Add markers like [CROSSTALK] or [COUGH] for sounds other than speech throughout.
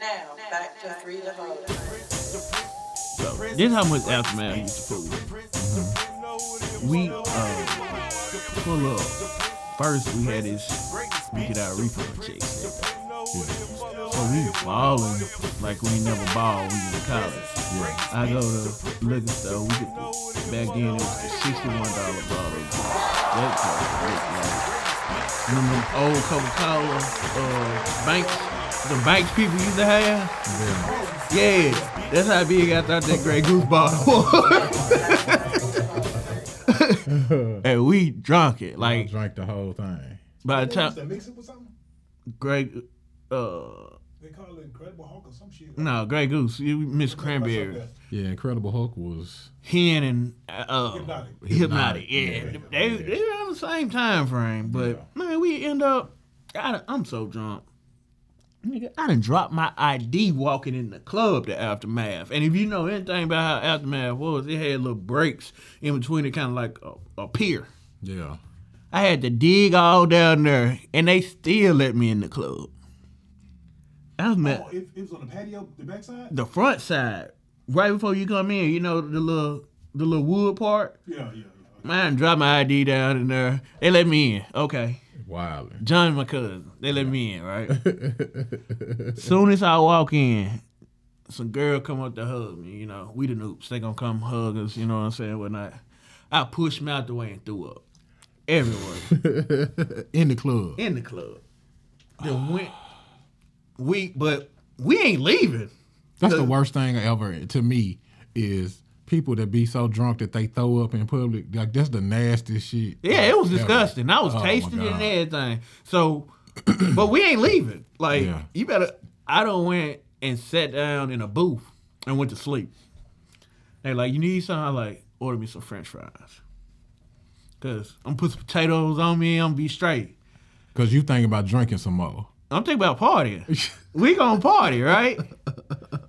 Now, back to three to hold. So this how much aftermath used to fool. We uh pull up. First we had this we get our refund checks. So we balling like we never ball when we in college. I go to liquor store. We get the, back then it was the sixty-one dollar bottle. That was like, old Coca-Cola uh, banks, the banks people used to have. Yeah, that's how big I thought that Grey Goose bottle was. [LAUGHS] and we drunk it I like drank the whole thing. by the time that? Mix it with something? Grey, uh, They call it Incredible Hulk or some shit. no Grey Goose, you Miss Cranberry. Yeah, Incredible Hulk was Hen and uh, Hpnotiq. Hpnotiq. Yeah, Yeah. they they were on the same time frame, but man, we end up. I, I'm so drunk. Nigga, I done dropped my ID walking in the club to Aftermath. And if you know anything about how Aftermath was, it had little breaks in between it, kind of like a, a pier. yeah. I had to dig all down there, and they still let me in the club. I was mad. Oh, it, it was on the patio, the backside? The front side, right before you come in, you know the little the little wood part. Yeah, yeah, yeah. Man, drop my ID down in there. They let me in. Okay. Wild. John, my cousin. They let me in, right? [LAUGHS] Soon as I walk in, some girl come up to hug me. You know, we the noobs. They gonna come hug us. You know what I'm saying? Whatnot. I pushed me out the way and threw up everywhere [LAUGHS] In the club. in the club. Then went. We, but we ain't leaving. That's the worst thing ever to me is people that be so drunk that they throw up in public. Like that's the nastiest shit. Yeah, it was ever. disgusting. I was Oh, tasting it and everything. So, [CLEARS THROAT] but we ain't leaving. Like Yeah. you better. I don't went and sat down in a booth and went to sleep. They like, you need something? I like order me some French fries. Cause I'm put some potatoes on me. I'm be straight. Cause you thinking about drinking some more. I'm thinking about partying. [LAUGHS] we gonna party, right?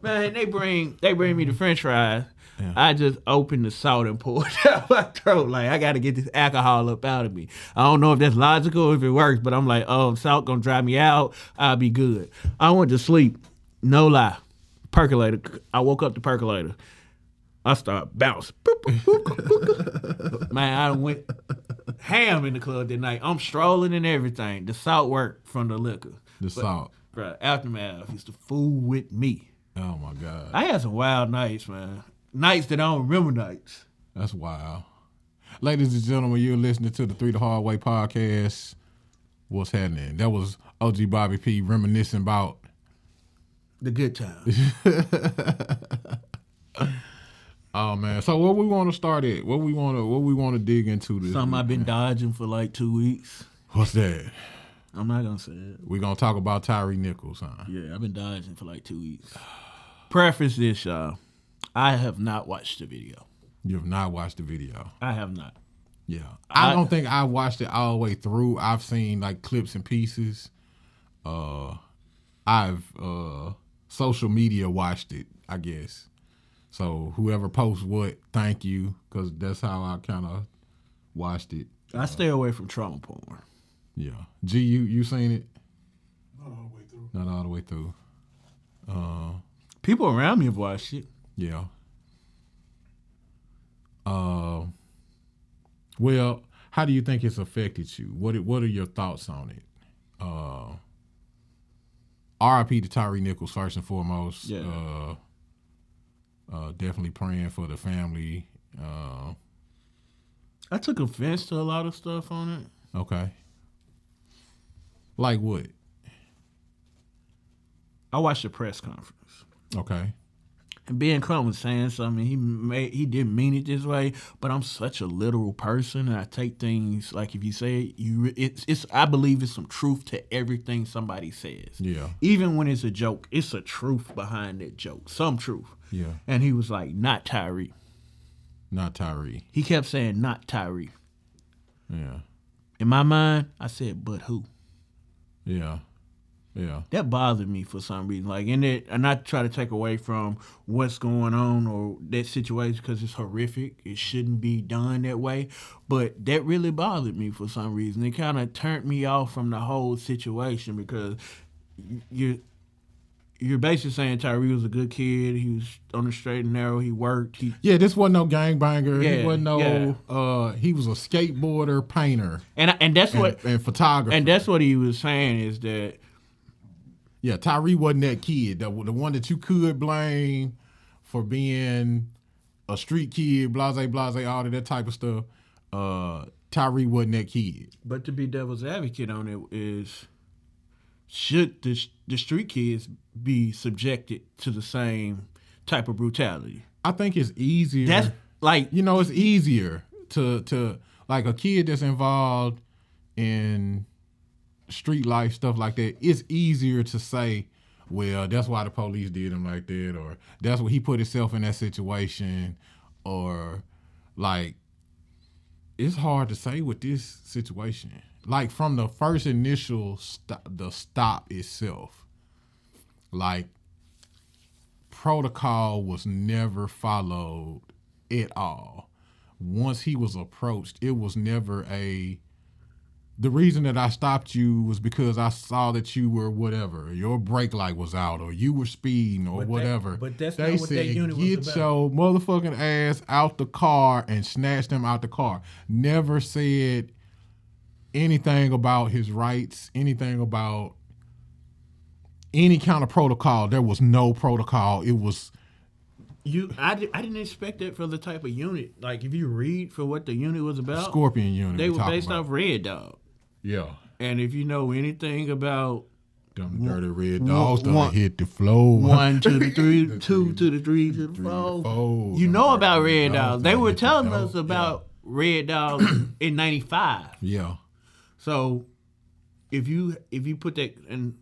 Man, they bring they bring me the French fries. I just opened the salt and poured it [LAUGHS] down my throat. Like I got to get this alcohol up out of me. I don't know if that's logical or if it works, but I'm like, oh, salt gonna dry me out. I'll be good. I went to sleep. No lie. Percolator. I woke up the percolator. I start bouncing. [LAUGHS] Man, I went ham in the club that night. I'm strolling and everything. The salt worked from the liquor. The salt. Bruh, aftermath used to fool with me. Oh my god, I had some wild nights, man. Nights that I don't remember nights. that's wild. Ladies and gentlemen, you're listening to the Three the Hard Way podcast. What's happening? That was OG Bobby P reminiscing about The good times. [LAUGHS] Oh man, so what we want to start at? What we want to what we want to dig into this? Something week, I've been man? dodging for like two weeks. What's that? I'm not gonna say it. We're gonna talk about Tyre Nichols, huh? Yeah, I've been dodging for like two weeks. [SIGHS] Preface this, y'all. I have not watched the video. You have not watched the video. I have not. Yeah, I, I- don't think I watched it all the way through. I've seen like clips and pieces. Uh, I've uh social media watched it, I guess. So whoever posts what, thank you, because that's how I kind of watched it. I stay away from trauma porn. Yeah, G, you you seen it? Not all the way through. Not all the way through. Uh, People around me have watched it. Yeah. Uh, well, how do you think it's affected you? What What are your thoughts on it? Uh, R.I.P. to Tyre Nichols first and foremost. Yeah. Uh, uh, definitely praying for the family. Uh, I took offense to a lot of stuff on it. okay. Like what? I watched the press conference. Okay. Ben Crump was saying something. He made he didn't mean it this way, but I'm such a literal person, and I take things like if you say it, you it's it's. I believe it's some truth to everything somebody says. Yeah. Even when it's a joke, it's a truth behind that joke, some truth. Yeah. And he was like, "Not Tyre." Not Tyre. He kept saying, "Not Tyre." Yeah. In my mind, I said, "But who?" Yeah. Yeah. that bothered me for some reason. Like, and it, and not try to take away from what's going on or that situation because it's horrific. It shouldn't be done that way, but that really bothered me for some reason. It kind of turned me off from the whole situation because you're you're basically saying Tyre was a good kid. He was on the straight and narrow. He worked. He Yeah, this wasn't no gangbanger. Yeah, he wasn't no. yeah. Uh, he was a skateboarder, painter, and and that's and, what and photographer. and that's what he was saying is that yeah, Tyre wasn't that kid. The, the one that you could blame for being a street kid, blase, blase, all of that type of stuff. Uh, Tyre wasn't that kid. But to be devil's advocate on it is, should the the street kids be subjected to the same type of brutality? I think it's easier. That's like you know, it's easier to to like a kid that's involved in street life stuff like that. It's easier to say, well, that's why the police did him like that, or that's what he put himself in that situation, or like it's hard to say with this situation. Like from the first initial the stop itself, like protocol was never followed at all. Once he was approached, it was never a. The reason that I stopped you was because I saw that you were whatever, your brake light was out, or you were speeding, or But that- whatever. but that's they not what that said, unit was get about." your motherfucking ass out the car and snatch them out the car. Never said anything about his rights, anything about any kind of protocol. There was no protocol. It was you. I, di- I didn't expect that for the type of unit. Like if you read for what the unit was about, Scorpion unit. they were based about. off Red Dog. Yeah. And if you know anything about Them dirty red one- dogs done one- hit the floor. one to the three, [LAUGHS] The two three- to the three to the three four. four. You know about red Red dogs They were hit the telling us about Red Dog [CLEARS THROAT] in '95. Yeah. So if you if you put that and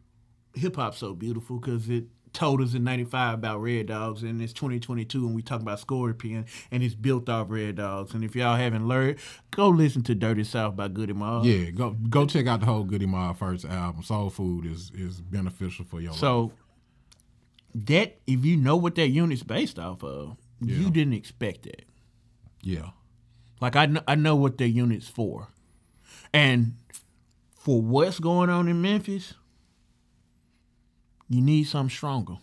hip hop's so beautiful because it told us in '95 about Red Dogs and it's 2022 and we talk about Scorpion and it's built off Red Dogs. And if y'all haven't learned, go listen to Dirty South by Goodie Mob. Yeah. Go go check out the whole Goodie Mob first album. Soul Food is is beneficial for your life. So that if you know what that unit's based off of, Yeah. you didn't expect that. Yeah. Like I know, I know what that unit's for, and for what's going on in Memphis, you need something stronger,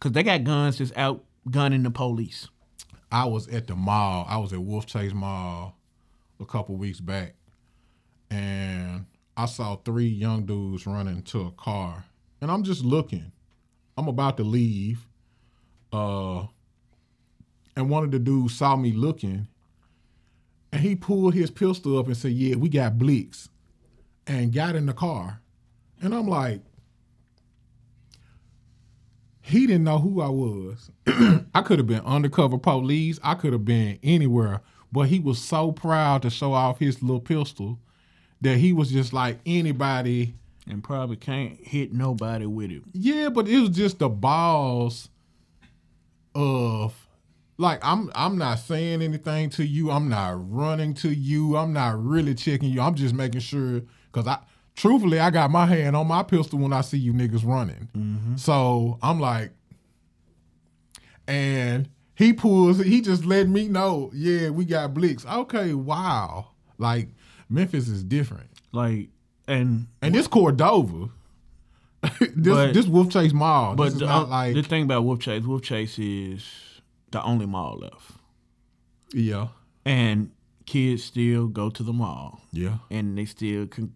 cause they got guns that's out gunning the police. I was at the mall. I was at Wolfchase Mall a couple weeks back, and I saw three young dudes running to a car, and I'm just looking. I'm about to leave, uh, and one of the dudes saw me looking, and he pulled his pistol up and said, "Yeah, we got Blix," and got in the car, and I'm like. He didn't know who I was. [CLEARS THROAT] I could have been undercover police. I could have been anywhere. But he was so proud to show off his little pistol that he was just like anybody. And probably can't hit nobody with it. Yeah, but it was just the balls of like I'm I'm not saying anything to you. I'm not running to you. I'm not really checking you. I'm just making sure because I truthfully I got my hand on my pistol when I see you niggas running. Mm-hmm. So I'm like, and he pulls. He just let me know. Yeah, we got Blix. Okay, wow. Like Memphis is different, Like, and and this Cordova. [LAUGHS] this But- this Wolfchase Mall. but this is the, not uh, like the thing about Wolfchase, Wolf Chase is the only mall left, yeah and kids still go to the mall. yeah and they still con-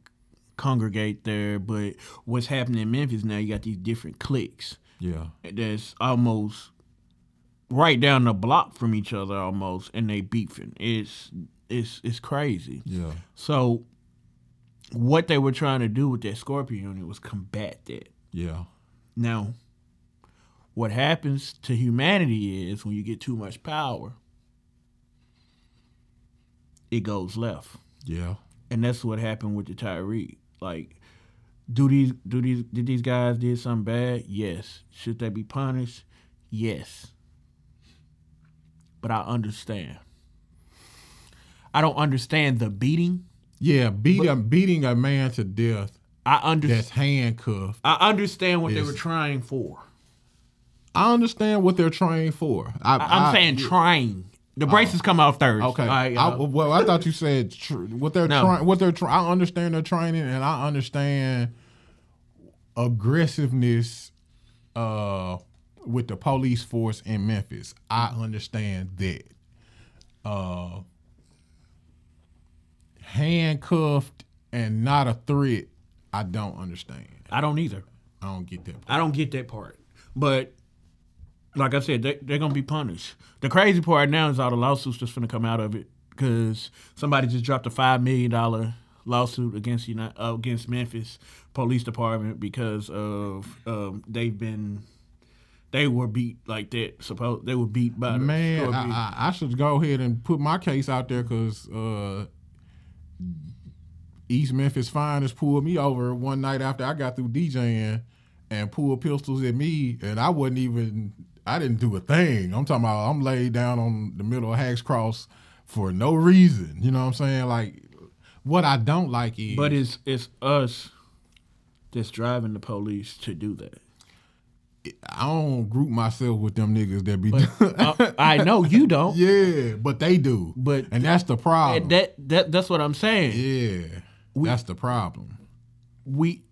congregate there. But what's happening in Memphis now? You got these different cliques yeah that's almost right down the block from each other, almost, and they beefing. It's it's it's crazy. yeah So, what they were trying to do with that Scorpion unit was combat that. yeah Now, what happens to humanity is when you get too much power, it goes left. yeah and that's what happened with the Tyre. Like, do these do these did these guys did something bad? Yes. Should they be punished? Yes. But I understand. I don't understand the beating. yeah. Beat beating a man to death I understand. that's handcuffed. I understand what they were trying for. I understand what they're trying for. I, I- saying trying. The braces come out third. Okay. I, I, well, I thought you said tr- what they're No. trying. What they're trying. I understand their training, and I understand aggressiveness uh, with the police force in Memphis. I understand that. Uh, handcuffed and not a threat. I don't understand. I don't either. I don't get that. I don't get that part. But like I said, they, they're gonna be punished. The crazy part now is all the lawsuits that's gonna come out of it because somebody just dropped a five million dollar lawsuit against Uni- uh, against Memphis Police Department because of um, they've been they were beat like that. Suppose they were beat by the Man, I. I, I should go ahead and put my case out there because uh, East Memphis Finest pulled me over one night after I got through DJing and pulled pistols at me, and I wasn't even. I didn't do a thing. I'm talking about I'm laid down on the middle of Hacks Cross for no reason. You know what I'm saying? Like, what I don't like is, but it's it's us that's driving the police to do that. I don't group myself with them niggas that be. Uh, I know you don't. yeah, but they do. But- and that's the problem. And that that that's what I'm saying. Yeah, that's the problem. we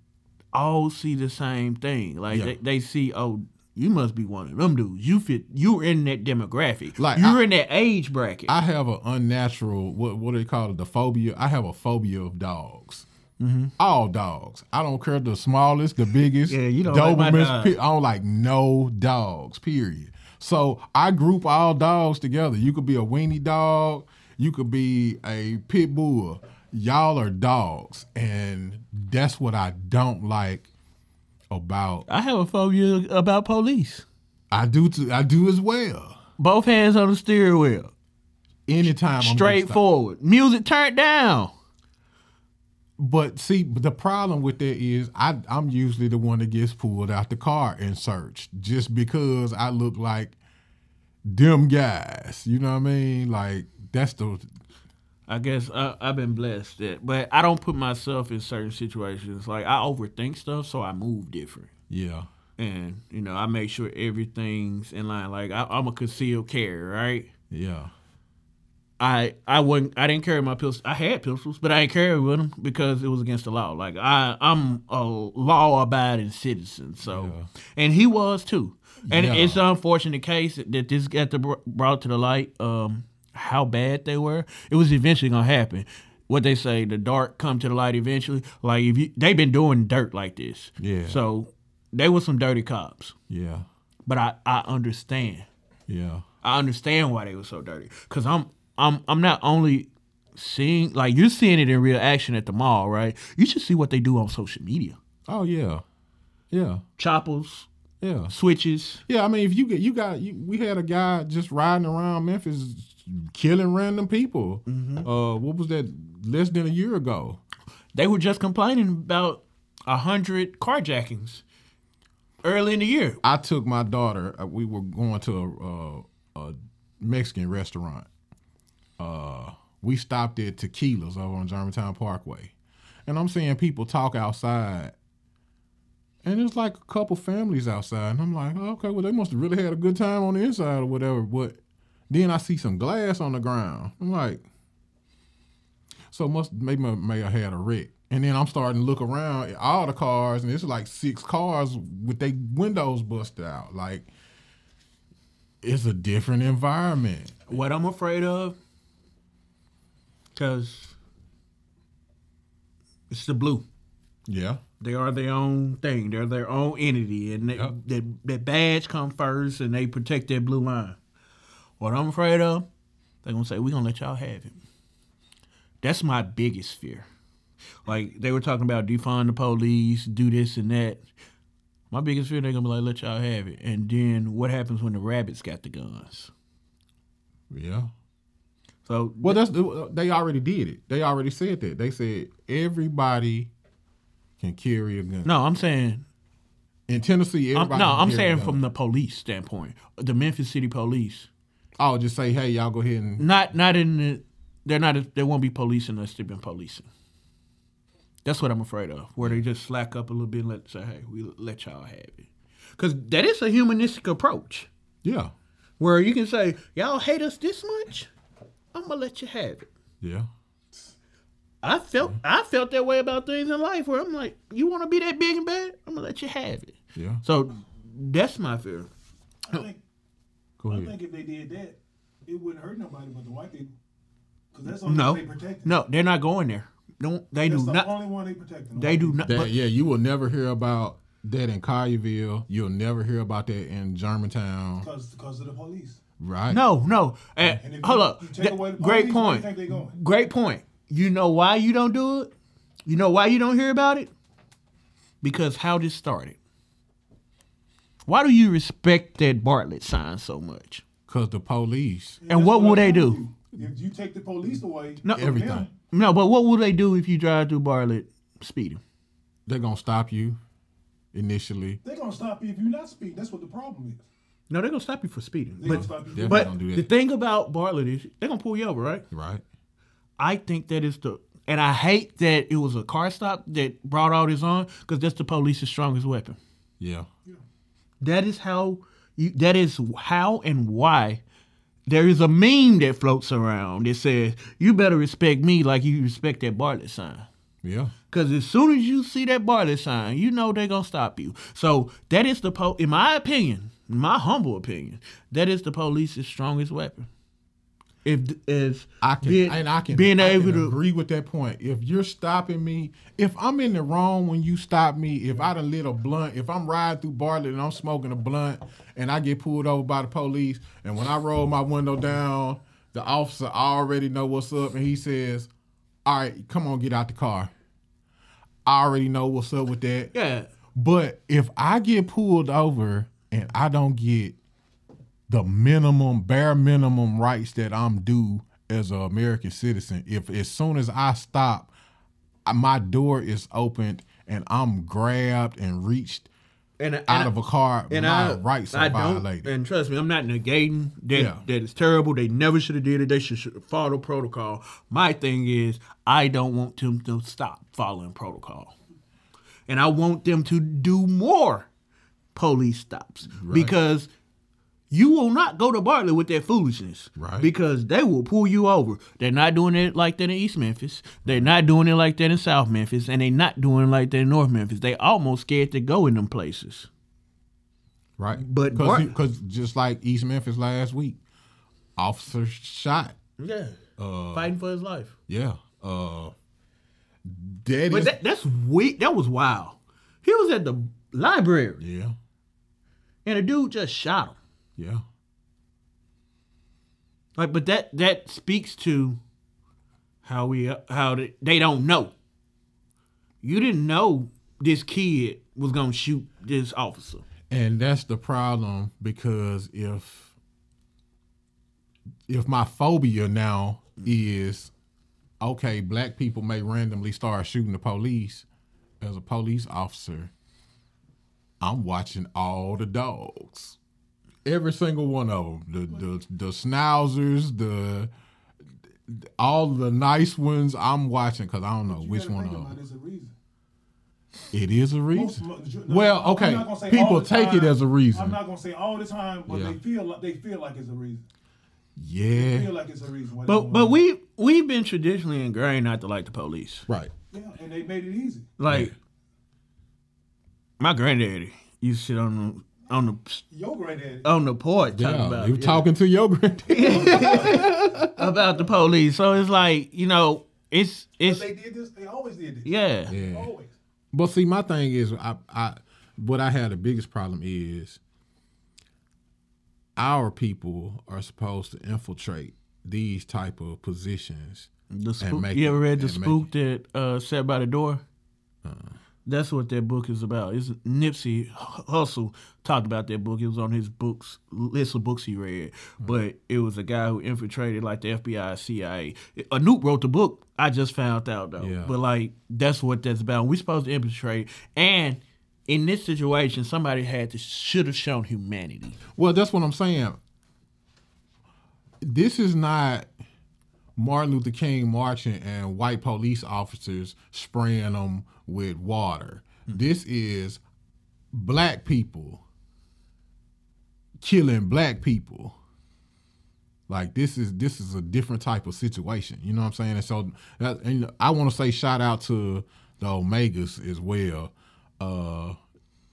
all see the same thing. Like Yeah. they, they see, oh, you must be one of them dudes. You fit. You're in that demographic. Like, you're I- in that age bracket. I have an unnatural what what do they call it? The phobia. I have a phobia of dogs. Mm-hmm. All dogs. I don't care the smallest, the biggest. Yeah, you don't like my Dobermans, dog. pe- I don't like no dogs. Period. So I group all dogs together. You could be a weenie dog. You could be a pit bull. Y'all are dogs, and that's what I don't like about. I have a phobia about police. I do. To, I do as well. Both hands on the steering wheel, Anytime I'm straightforward. Music turned down. But see, the problem with that is I I'm usually the one that gets pulled out the car and searched just because I look like them guys. You know what I mean? Like that's the I guess I, I've been blessed that, but I don't put myself in certain situations. Like I overthink stuff, so I move different. yeah. And you know, I make sure everything's in line. Like I, I'm a concealed carry, right? Yeah. I I wouldn't I didn't carry my pistols. I had pistols, but I didn't carry with them because it was against the law. Like I I'm a law abiding citizen. So and he was too. And Yeah. it's an unfortunate case that this got to br- brought to the light um how bad they were. It was eventually gonna happen. What they say, the dark come to the light eventually. Like if you they've been doing dirt like this. Yeah. So they were some dirty cops. Yeah. But I I understand. Yeah. I understand why they were so dirty. Cause I'm I'm I'm not only seeing like you're seeing it in real action at the mall, right? You should see what they do on social media. Oh yeah. Yeah. Choppers, Yeah. switches. Yeah, I mean, if you get you got you, we had a guy just riding around Memphis, killing random people. Uh, what was that? Less than a year ago. They were just complaining about a hundred carjackings early in the year. I took my daughter. uh, We were going to a, uh, a Mexican restaurant. Uh, we stopped at Tequila's over on Germantown Parkway, and I'm seeing people talk outside. And there's like a couple families outside, and I'm like, oh, okay, well they must have really had a good time on the inside or whatever. But then I see some glass on the ground. I'm like, so must maybe may have had a wreck. And then I'm starting to look around at all the cars, and it's like six cars with their windows busted out. Like it's a different environment. What I'm afraid of, because it's the blue. Yeah. They are their own thing. They're their own entity, and they, Yep. that that badge come first, and they protect their blue line. What I'm afraid of, they're gonna say we're gonna let y'all have it. That's my biggest fear. Like they were talking about defund the police, do this and that. My biggest fear, they're gonna be like, let y'all have it, and then what happens when the rabbits got the guns? Yeah. So Well, that's they already did it. They already said that. They said everybody can carry a gun. no, I'm saying In Tennessee, I'm, no, can I'm saying from the police standpoint, the Memphis City Police. I'll just say, hey, y'all go ahead and. Not not in the they're not they won't be policing unless they've been policing. That's what I'm afraid of. Where they just slack up a little bit and let say, hey, we let y'all have it. Cause that is a humanistic approach. Yeah. Where you can say, Y'all hate us this much? I'm gonna let you have it. Yeah. I felt mm-hmm. I felt that way about things in life where I'm like, you wanna be that big and bad? I'm gonna let you have it. Yeah. So that's my fear. I think, Go I think if they did that, it wouldn't hurt nobody but the white people. Because that's the only No, they protect. no, they're not going there. Don't they That's do the not? only one they protect. the They do not. That, but- yeah, you will never hear about that in Collierville. You'll never hear about that in Germantown, Because because of the police. right? No, no. And, And hold you- up. you take That- away the great police, where you point. think they going? Great point. You know why you don't do it? You know why you don't hear about it? Because how this started. Why do you respect that Bartlett sign so much? Because the police, And That's what I would they do? you. If you take the police away, No. Everything. them, No, but what would they do if you drive through Bartlett speeding? they're gonna stop you initially. they're gonna stop you if you're not speeding. That's what the problem is. No, they're gonna stop you for speeding. They're But, stop you. But the thing about Bartlett is they're gonna pull you over, right? Right. I think that is the, and I hate that it was a car stop that brought all this on because that's the police's strongest weapon. Yeah. That is how you. That is how and why. There is a meme that floats around that says, "You better respect me like you respect that Bartlett sign." Yeah. Because as soon as you see that Bartlett sign, you know they're gonna stop you. So that is the po. In my opinion, in my humble opinion, that is the police's strongest weapon. If as I can being, and I can being I able can to agree with that point. If you're stopping me, if I'm in the wrong when you stop me, if I done lit a blunt, if I'm riding through Bartlett and I'm smoking a blunt and I get pulled over by the police, and when I roll my window down, the officer already know what's up and he says, All right, come on, get out the car. I already know what's up with that. yeah. But if I get pulled over and I don't get the minimum, bare minimum rights that I'm due as an American citizen, if as soon as I stop, my door is opened and I'm grabbed and reached and, out of a car, and my I, rights are I don't, violated. and trust me, I'm not negating that Yeah. that it's terrible. They never should have did it. They should, should follow protocol. My thing is, I don't want them to stop following protocol, and I want them to do more police stops because you will not go to Bartlett with that foolishness, Right. Because they will pull you over. They're not doing it like that in East Memphis. They're not doing it like that in South Memphis, and they're not doing it like that in North Memphis. They almost scared to go in them places. right? But Bart- because just like East Memphis last week, officer shot. Yeah. Fighting for his life. Yeah. Uh, that But is- that, that's weak. That was wild. He was at the library yeah, and a dude just shot him. Yeah. Like, but that that speaks to how we how they, they don't know. You didn't know this kid was gonna shoot this officer. And that's the problem because if if my phobia now is okay, black people may randomly start shooting the police as a police officer, I'm watching all the dogs. Every single one of them. The the the schnauzers, the all the nice ones I'm watching because I don't know which one think of them. There's a reason. It is a Most- reason. no, Well, okay, not gonna say people all the take it as a reason. I'm not gonna say all the time, but Yeah. they feel like they feel like it's a reason. They Yeah. feel like it's a reason. Why But but we we've been traditionally ingrained not to like the police. Right. yeah, and they made it easy. Like my granddaddy used to sit on the on the Your granddaddy. on the porch talking Yeah, about you yeah, talking to your granddad. [LAUGHS] about the police. So it's like you know it's But it's they did this. They always did this. yeah. Yeah. Always. But see, my thing is, I, I, what I had the biggest problem is, our people are supposed to infiltrate these type of positions. The spook. make You ever read the spook that uh, sat by the door? That's what that book is about. It's Nipsey Hussle talked about that book. It was on his books list of books he read. Hmm. But it was a guy who infiltrated like the FBI, CIA. Anoop wrote the book. I just found out though. Yeah. But like that's what that's about. We supposed to infiltrate, and in this situation, somebody had to should have shown humanity. Well, that's what I'm saying. This is not Martin Luther King marching and white police officers spraying them with water. This is black people killing black people. Like this is this is a different type of situation. You know what I'm saying? And so that, and I want to say shout out to the Omegas as well. Uh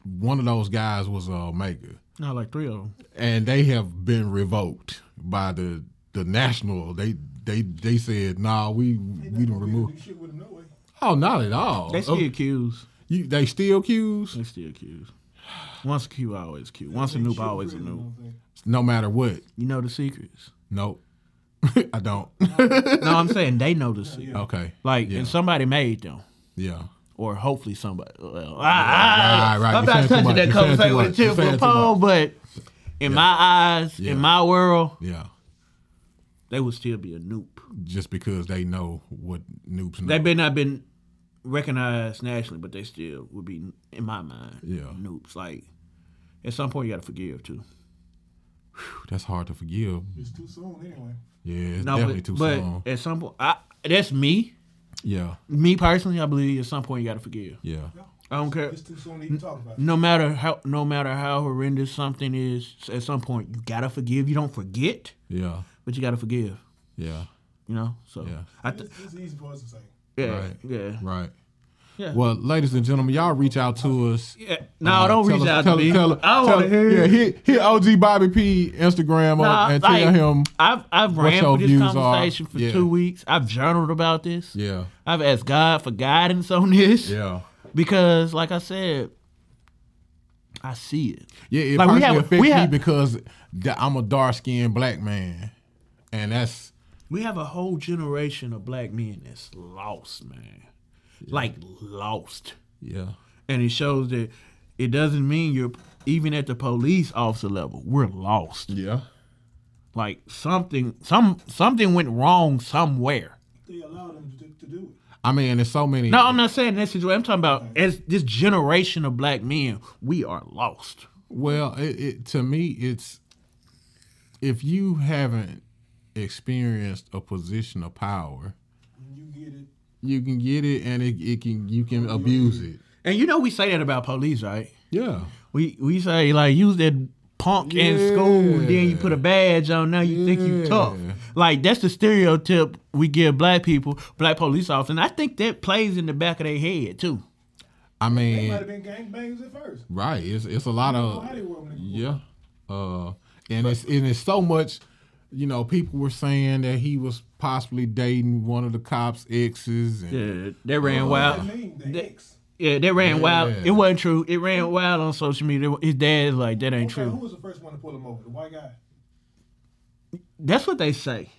one of those guys was uh, Omega, Not like three of them. and they have been revoked by the the national. They they they said, "Nah, we we don't remove." Do shit with him no way. Oh, not at all. They still Oh, accused. you, they still accused, They still accused. Once a Q, always Q. Once a Nupe, always a Nupe. I don't think. no matter what. You know the secrets. Nope, [LAUGHS] I don't. [LAUGHS] no, I'm saying they know the secrets. okay, Like, yeah, and somebody made them. yeah. Or hopefully somebody. Well, right, ah, ah, ah. I, right. I'm not touching that conversation too with a tip for a pole, but in my eyes, Yeah. in my world, Yeah, they would still be a Nupe. just because they know what Nupes know. They may not been recognized nationally, but they still would be, in my mind, Yeah. Nupes. Like, at some point, you got to forgive, too. That's hard to forgive. It's too soon anyway. Yeah, it's No, definitely but, too but soon. at some point, I, that's me. Yeah, Me personally, I believe at some point you got to forgive. yeah, I don't care. It's too soon to even talk about it. No matter how, no matter how horrendous something is, at some point you gotta forgive. You don't forget, yeah, but you gotta forgive. yeah. You know. So Yeah. I th- It's, it's easy for us to say. Yeah, Right. yeah, Right. yeah. Well, ladies and gentlemen, y'all reach out to us. yeah. No, Uh, don't reach us- out tell, to me. Tell, I want to hear. Yeah, hit, hit OG Bobby P Instagram Nah, up and like, tell him. I've I've ran your for this views are. conversation for Yeah. two weeks. I've journaled about this. Yeah, I've asked God for guidance on this yeah, because, like I said, I see it. yeah. It Like, we personally have- affects we me have- because I'm a dark skinned black man, and that's We have a whole generation of black men that's lost, man. Like lost. yeah, and it shows that it doesn't mean you're even at the police officer level. We're lost. yeah, Like something, some something went wrong somewhere. They allow them to, to do it. I mean, there's so many. No, I'm not saying that situation. I'm talking about as this generation of black men, we are lost. Well, it, it to me, it's if you haven't experienced a position of power, you get it, you can get it, and it, it can you can abuse it. And you know we say that about police, right? Yeah, We we say like use that punk in school, then you put a badge on. Now you think you tough. Like that's the stereotype we give black people, black police officers, and I think that plays in the back of their head too. I they mean, might have been gangbangs at first. right? It's it's a lot How of they were when they yeah, uh, and it's and it's so much. You know, people were saying that he was possibly dating one of the cops' exes. And, Yeah, they ran uh-huh. What wild. does? The ex. Yeah, they ran Yeah. wild. It wasn't true. It ran wild on social media. His dad's like, that ain't Okay, who was the first one to pull him over? The white guy. That's what they say.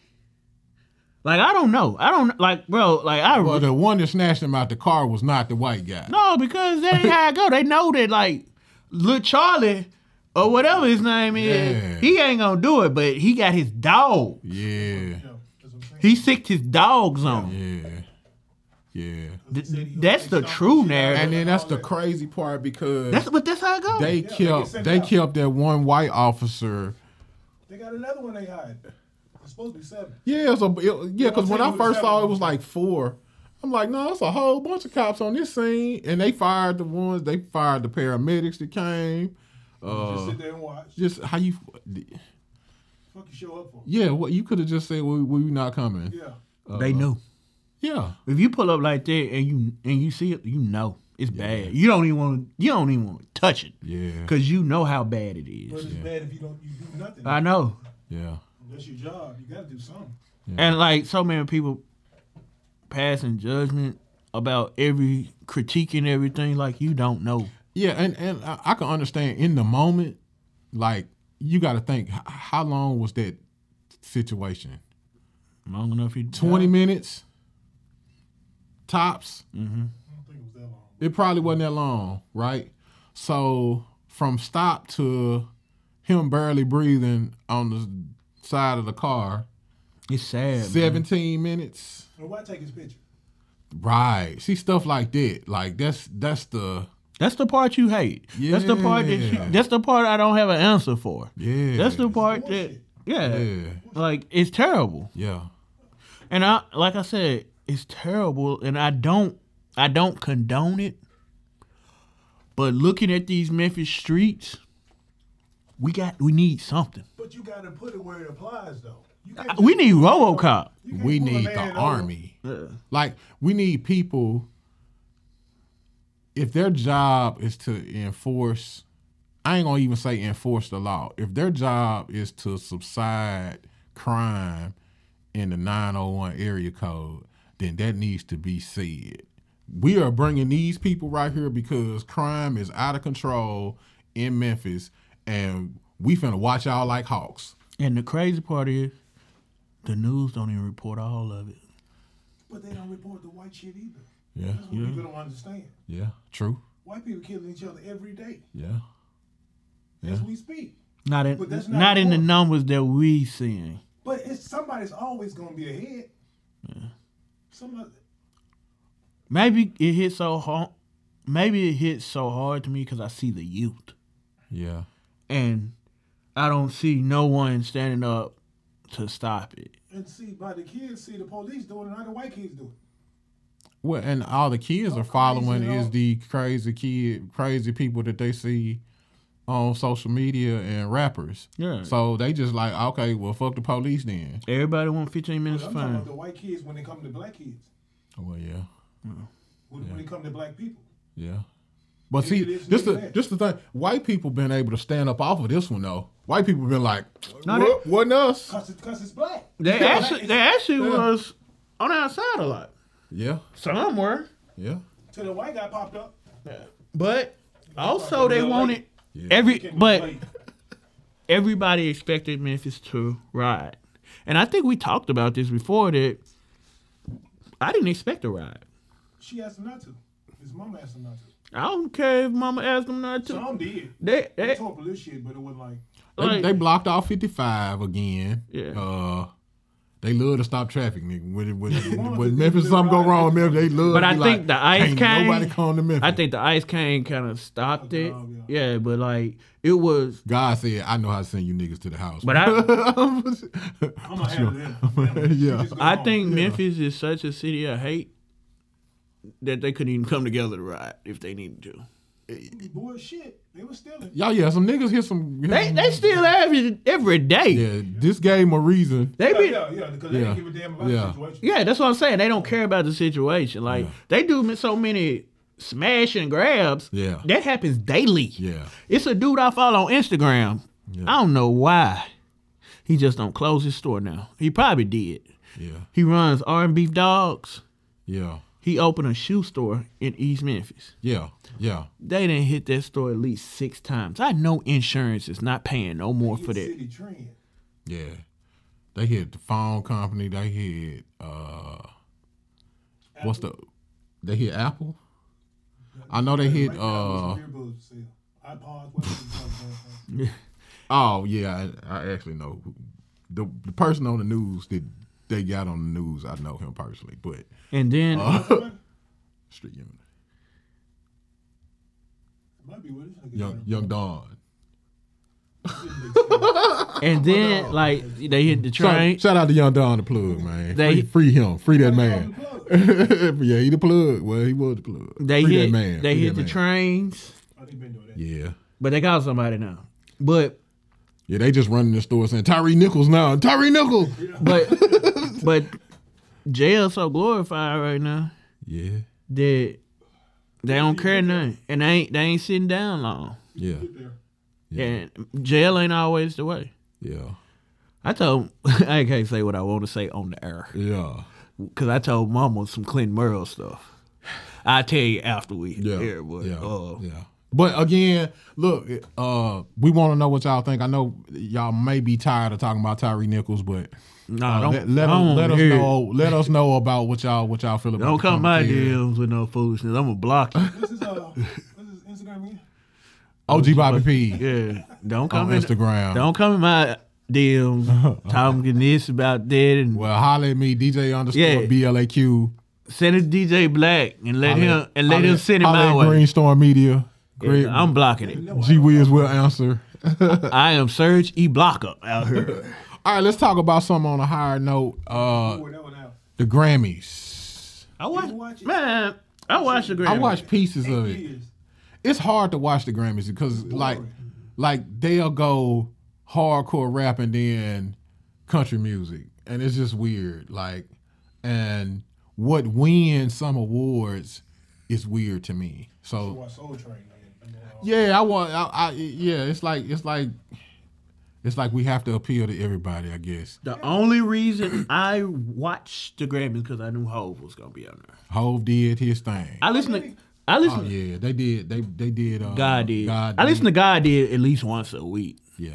Like I don't know. I don't like, bro. Like I Well, the one that snatched him out the car was not the white guy. no because that ain't how it go. They know that like, little Charlie or whatever his name is, Yeah. he ain't gonna do it. But he got his dog. Yeah, Yeah, that's what I'm saying. He sicked his dogs on. him. yeah, yeah. Th- that's the true the shit out of narrative. And then that's the crazy part because That's but that's how it goes. they Yeah, they get kept sent they kept that one white officer. They got another one they hired. It's supposed to be seven. Yeah, it's a, it- yeah. Because when I first what's saw it, it was like four. I'm like, no, it's a whole bunch of cops on this scene, and they fired the ones. They fired the paramedics that came. Just Uh, sit there and watch. just how you, Fuck you show up for. yeah. What you could have just said, we we not coming. Yeah. they knew. Yeah, If you pull up like that and you and you see it, you know it's bad. You don't even want to. you don't even want to touch it yeah, because you know how bad it But is. it's bad if you don't you do nothing. I know, yeah, That's your job. You got to do something. and like so many people passing judgment about every critiquing everything like you don't know. Yeah. And and I, I can understand in the moment, like you got to think, how long was that situation? Long enough you Twenty minutes, tops. I don't think it was that long. It probably wasn't that long, right? So from stop to him barely breathing on the side of the car, It's sad. man. 17 minutes. And why take his picture? Right. See stuff like that. Like that's that's the That's the part you hate. That's the part that you, that's the part I don't have an answer for. yeah. That's the part that yeah, yeah. like it's terrible. Yeah. And I like I said, it's terrible and I don't I don't condone it. But looking at these Memphis streets, we got we need something. But you got to put it where it applies, though. You We need RoboCop. you can't We need the over. army. Like we need people if their job is to enforce, I ain't gonna even say enforce the law. If their job is to subside crime in the 901 area code, then that needs to be said. We are bringing these people right here because crime is out of control in Memphis, and we finna watch y'all like hawks. And the crazy part is, the news don't even report all of it. But they don't report the white shit either. Yeah, That's what people don't understand. yeah, true. White people killing each other every day Yeah, as Yeah. we speak. Not in But that's not, not in the numbers that we seeing. But it's somebody's always gonna be ahead. Yeah. Somebody, Maybe it hit so hard. Maybe it hits so hard to me because I see the youth, yeah, and I don't see no one standing up to stop it. and see by the kids, see the police doing it, not the white kids do it. Well, and all the kids So are following is the crazy kid, crazy people that they see on social media and rappers. Yeah. So they just like, okay, well, fuck the police then. Everybody want 15 minutes I'm of talking about fame. the white kids when they come to black kids. Well, yeah, uh-uh. When, when they come to black people. yeah. But Maybe see, it is, just maybe the that. just the thing, white people been able to stand up off of this one though. White people been like, No, what, wasn't us? Cause, it, Cause it's black. They actually, they actually was on the outside a lot. Yeah, Some were, yeah, Till the white guy popped up. Yeah. but also they wanted Yeah. every. But everybody expected Memphis to ride, and I think we talked about this before that I didn't expect a ride. she asked him not to. His mama asked him not to. I don't care if Mama asked them not to. Some did. They, They they tore police shit, but it wasn't like. they, like, they blocked off fifty five again. Yeah. Uh, they love to stop traffic, nigga. When, when, want [LAUGHS] when Memphis something go right. wrong, Memphis they love. But to I be think like, the ice "Can't came- Nobody come to Memphis. I think the ice cane kind of stopped it. Oh, yeah. Yeah, but like it was. God said, "I know how to send you niggas to the house." But I, [LAUGHS] I'm [LAUGHS] gonna handle that. Yeah. She just go I home. think Memphis is such a city of hate that they couldn't even come together to ride if they needed to. Bullshit. They were stealing. Y'all, yeah, some niggas hit some. They they still have it every day. yeah, this gave 'em a reason. They Yeah, be, yeah, yeah. Because they Yeah. didn't give a damn about Yeah. the situation. yeah, that's what I'm saying. They don't care about the situation. Like they do so many smash and grabs. Yeah. that happens daily. Yeah, It's a dude I follow on Instagram. Yeah. I don't know why. He just don't close his store now. He probably did. yeah, He runs R and Beef Dogs. yeah, He opened a shoe store in East Memphis. yeah, yeah. They didn't hit that store at least six times. I know insurance is not paying no more for that. City. Yeah. They hit the phone company. They hit uh what's the they hit Apple? I know they hit Right uh what's the beer booze for sale? iPods, what else is it? [LAUGHS] oh yeah, I, I actually know the the person on the news that they got on the news, I know him personally, but And then Street Unit. Might be with [LAUGHS] this. Young [LAUGHS] Young Don. and then like they hit the train. Shout, shout out to Young Don the plug, man. They- free, free him. Free that man. [LAUGHS] Yeah, he the plug. Well, he was the plug. They free hit that man. they Free hit the man. trains, I think been doing that. Yeah. but they got somebody now. But Yeah, they just running the store saying Tyre Nichols now. Tyre Nichols. but [LAUGHS] but jail so glorified right now Yeah. that they don't care nothing, and they ain't they ain't sitting down long. Yeah. There. And jail ain't always the way. Yeah. I told [LAUGHS] I can't say what I want to say on the air Yeah. because I told Mama some Clinton Merle stuff. I tell you after we Yeah. air, but yeah. uh, yeah. But again, look, uh, we want to know what y'all think. I know y'all may be tired of talking about Tyre Nichols, but nah, uh, don't let, let, us, don't let us know. Let us know about what y'all what y'all feel about. Don't come my. DMs with no foolishness. I'm gonna block you. This is uh, what is Instagram again? OG Bobby P Yeah, don't come on in. Instagram. Don't come in my DMs [LAUGHS] talking this about that and Well, holla at me, DJ underscore Yeah. BLAQ. send it to DJ Black and let Holla- him and let holla- him send it holla my at way. Greenstorm Media. Great. I'm blocking it. G Wiz will answer. I am Serge E Blocker out here. [LAUGHS] All right, let's talk about something on a higher note. Uh, Pour that one out. the Grammys. I watch watch man. I watched the Grammys. I watched pieces of it. It's hard to watch the Grammys because like, like they'll go hardcore rap and then country music, and it's just weird. Like, and what wins some awards is weird to me. So Soul Train. Yeah, I want. I, I yeah, it's like it's like it's like we have to appeal to everybody. I guess The only reason I watched the Grammys because I knew Hov was gonna be on there. Hov did his thing. I listened to. I Oh listened. to yeah, they did. They they did. Uh, God did. God I listen to God did at least once a week. Yeah,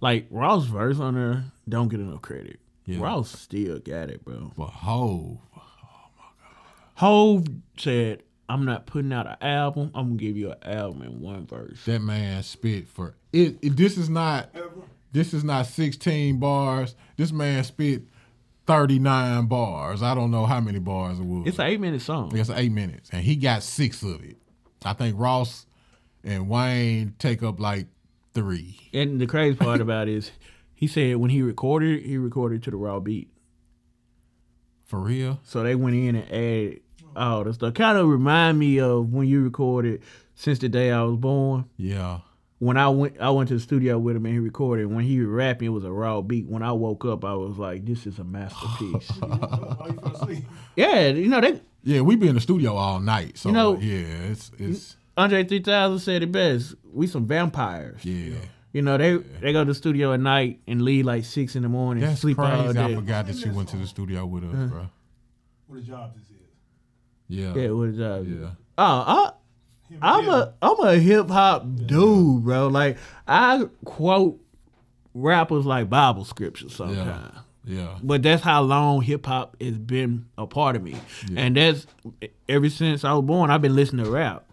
Like Ross verse on there don't get enough credit. Yeah. Ross still got it, bro. but Hov. Oh my god. Hov said, "I'm not putting out an album. I'm gonna give you an album in one verse." That man spit for it, it- This is not. Ever. This is not 16 bars. This man spit 39 bars. I don't know how many bars it was. It's an eight minute song. It's eight minutes, and he got six of it. I think Ross and Wayne take up like three. And the crazy part about it is, he said when he recorded, he recorded to the raw beat. For real? So they went in and added all the stuff. Kind of remind me of when you recorded "Since the Day I Was Born." Yeah. When I went, I went to the studio with him and he recorded. When he was rapping, it was a raw beat. When I woke up, I was like, "This is a masterpiece." [LAUGHS] Why you fell asleep? yeah, you know they. Yeah, we be in the studio all night. So You know- yeah, it's it's Andre 3000 said it best. We some vampires. yeah. You know, they they go to the studio at night and leave like six in the morning, That's sleep all crazy. I forgot that you went to the studio with us, bro. What a job this is. Yeah. Yeah, what is that? Yeah. Oh, I, I'm and a I'm a hip hop dude, bro. Like I quote rappers like Bible scriptures sometimes. Yeah. But that's how long hip hop has been a part of me, and that's ever since I was born. I've been listening to rap.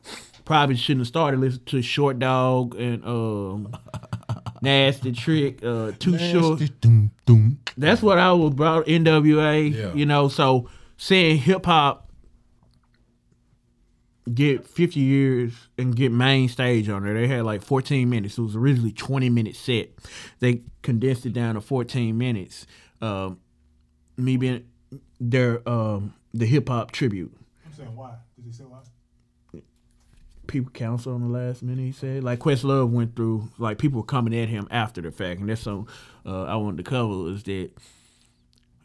Probably shouldn't have started listening to Short Dog and um, [LAUGHS] Nasty Trick, uh, Too Short. Doom, doom. That's what I was brought NWA. Yeah. You know, so seeing hip hop get 50 years and get main stage on there. They had like 14 minutes. It was originally 20 minute set. They condensed it down to 14 minutes. Um, me being their um, the hip hop tribute. I'm saying why? Did they say why? People counsel on the last minute. He said like Questlove went through like people were coming at him after the fact, and that's something uh, I wanted to cover is that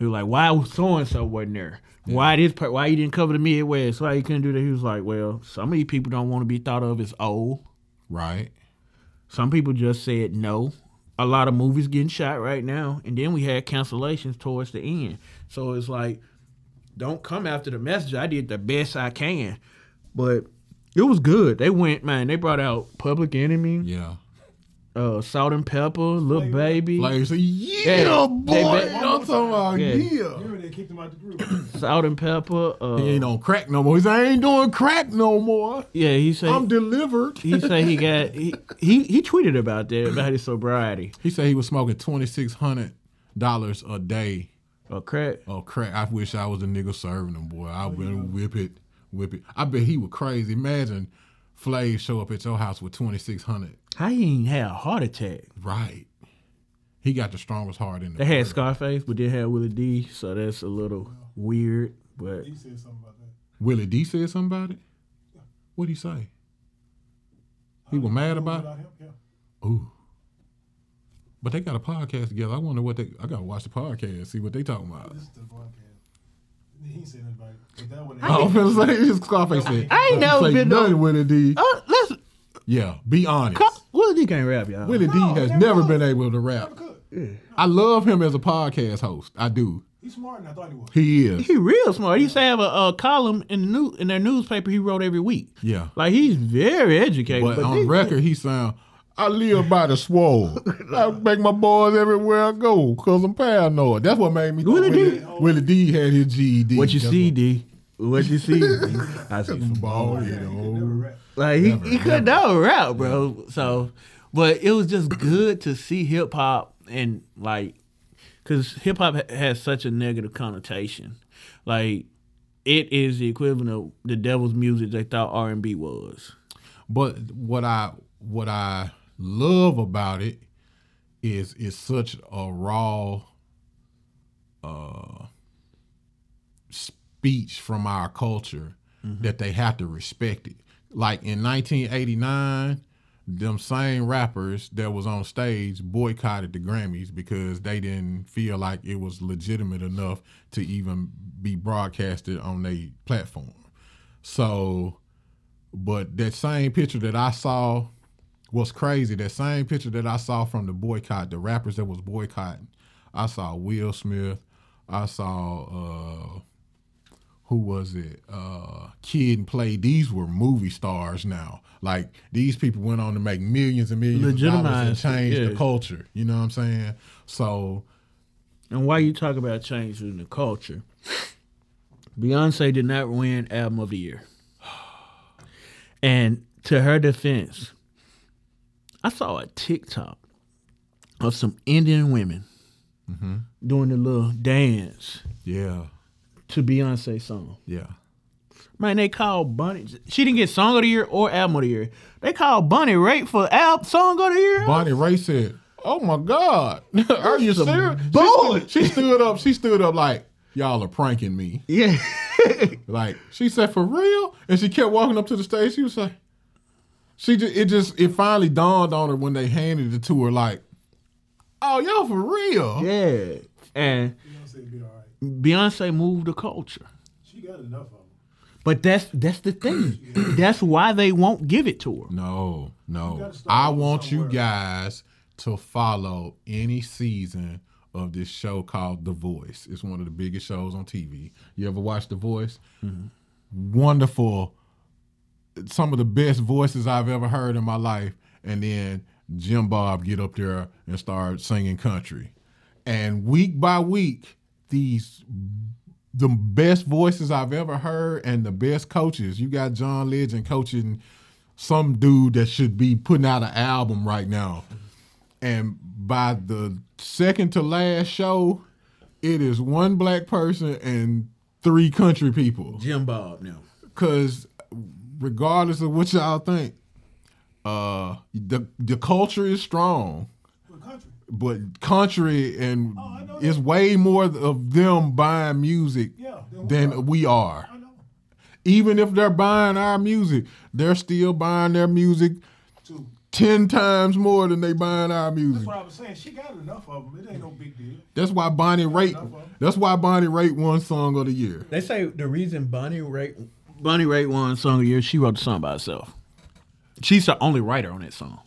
he was like, why so and so wasn't there? Why this? Per- why you didn't cover the Midwest? Why you couldn't do that? He was like, well, some of these people don't want to be thought of as old. Right. Some people just said no. A lot of movies getting shot right now, and then we had cancellations towards the end. So it's like, don't come after the message. I did the best I can, but it was good. They went, man. They brought out Public Enemy, Yeah. Uh, Salt-N-Pepa, Little Flavor. Baby, Like, so, yeah, Yeah, boy. they- You know what I'm talking about? Yeah. Yeah. Remember they kicked him out the group. [COUGHS] Salt-N-Pepa. Uh, He ain't on crack no more. He said, I ain't doing crack no more. yeah, he said I'm delivered. he said he got he, he he tweeted about that about his sobriety. He said he was smoking twenty six hundred dollars a day Oh crack. of crack. I wish I was a nigga serving him, boy. I would whip it, whip it. I bet he was crazy. Imagine Flav show up at your house with twenty six hundred. How he ain't had a heart attack? Right. He got the strongest heart in the They had world. Scarface, but didn't have Willie D, so that's a little weird. But He said something about that. Willie D said something about it. What'd he say? He was mad about it. Without him, yeah. Ooh. But they got a podcast together. I wonder what they. I gotta watch the podcast, see what they talking about. This is the podcast. He ain't said nothing about it. But that one, I was gonna say this Scarface said. I ain't "Don't never been nothing, no- Willie D. uh, let's Yeah, be honest. Willie D can't rap, y'all. Willie D has never never been able to rap. good. I love him as a podcast host. I do. He's smarter than I thought he was. He is. He real smart. He used to have a, a column in the new in their newspaper he wrote every week. Yeah. Like he's very educated. But, But, on this- record, he sound. I live by the swole. [LAUGHS] I make my boys everywhere I go because I'm paranoid. That's what made me. think Willie D. Willie, Willie D had his GED. what you That's see, D? What you see? D? [LAUGHS] I see some ball, ball. you know. Like he, Never, he couldn't never rap, bro. So, but it was just good to see hip hop and like, cause hip hop has such a negative connotation. Like, it is the equivalent of the devil's music they thought R and B was. But what I what I love about it is it's such a raw uh speech from our culture that they have to respect it. Like in 1989, them same rappers that was on stage boycotted the Grammys because they didn't feel like it was legitimate enough to even be broadcasted on their platform. So, but that same picture that I saw was crazy. That same picture that I saw from the boycott, the rappers that was boycotting, I saw Will Smith. I saw uh who was it? Uh Kid and Play. These were movie stars now. Like these people went on to make millions and millions of dollars and change yeah. the culture. You know what I'm saying? So And why you talk about changing the culture? Beyonce did not win album of the year. And to her defense, I saw a TikTok of some Indian women mm-hmm. doing a little dance yeah, to Beyonce song. yeah. Man, they called Bonnie. She didn't get song of the year or album of the year. They called Bonnie Raitt for album song of the year. Bonnie Raitt said, "Oh my God, [LAUGHS] are you serious?" She she stood up. She stood up like y'all are pranking me. Yeah. [LAUGHS] Like she said, "For real?" And she kept walking up to the stage. She was like, "She just it just it finally dawned on her when they handed it to her. Like, oh y'all for real?" yeah. And Beyonce be all right. Beyonce moved the culture. She got enough of them. But that's that's the thing. [CLEARS THROAT] that's why they won't give it to her. No, no. I from want you guys to follow any season of this show called The Voice. It's one of the biggest shows on TV. You ever watch The Voice? Mm-hmm. Wonderful. Some of the best voices I've ever heard in my life. And then Jim Bob get up there and start singing country. And week by week, these the best voices I've ever heard and the best coaches. You got John Legend coaching some dude that should be putting out an album right now. And by the second to last show, it is one black person and three country people. Jim Bob now. Cause regardless of what y'all think, uh the the culture is strong country? but country and Oh, it's way more of them buying music Yeah. then we are. than we are. Even if they're buying our music, they're still buying their music Too. ten times more than they buying our music. That's what I was saying. She got enough of them. It ain't no big deal. That's why Bonnie Raitt. enough of 'em. That's why Bonnie Raitt won Song of the Year. They say the reason Bonnie Raitt Bonnie Raitt won song of the year, she wrote the song by herself. She's the only writer on that song.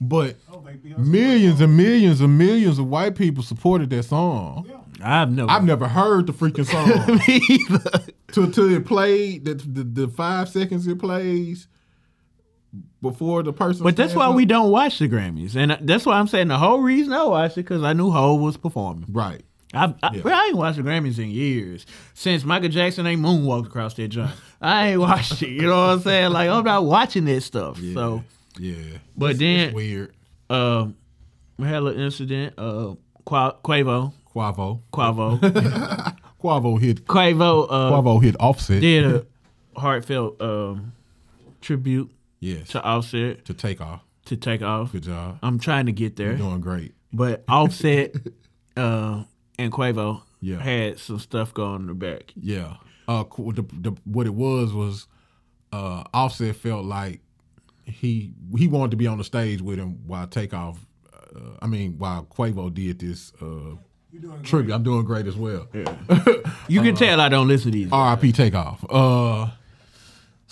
But I don't think Beyonce. millions and millions and millions of white people supported that song. I've never I've never heard the freaking song. [LAUGHS] Me either. till till it played the, the the five seconds it plays before the person. But that's stands why up. we don't watch the Grammys, and that's why I'm saying the whole reason I watched it because I knew Hov was performing. right. I, I, Yeah. I ain't watched the Grammys in years since Michael Jackson ain't moonwalked across that joint. I ain't watched it. You know what I'm saying? Like I'm not watching this stuff. Yeah. So, yeah, but It's then weird. uh, we had a little incident. Uh, Qua- Quavo, Quavo, Quavo, [LAUGHS] Quavo hit Quavo uh, Quavo hit Offset. did a [LAUGHS] heartfelt um, tribute yes, to Offset to take off. to take off. Good job. I'm trying to get there, You're doing great. but Offset [LAUGHS] uh, and Quavo Yeah. had some stuff going in the back. Yeah. Uh, the, the, what it was was uh, Offset felt like he he wanted to be on the stage with him while Takeoff. Uh, I mean, while Quavo did this uh, You doing tribute. I'm doing great as well. You can [LAUGHS] tell I don't listen to these. R.I.P. Takeoff.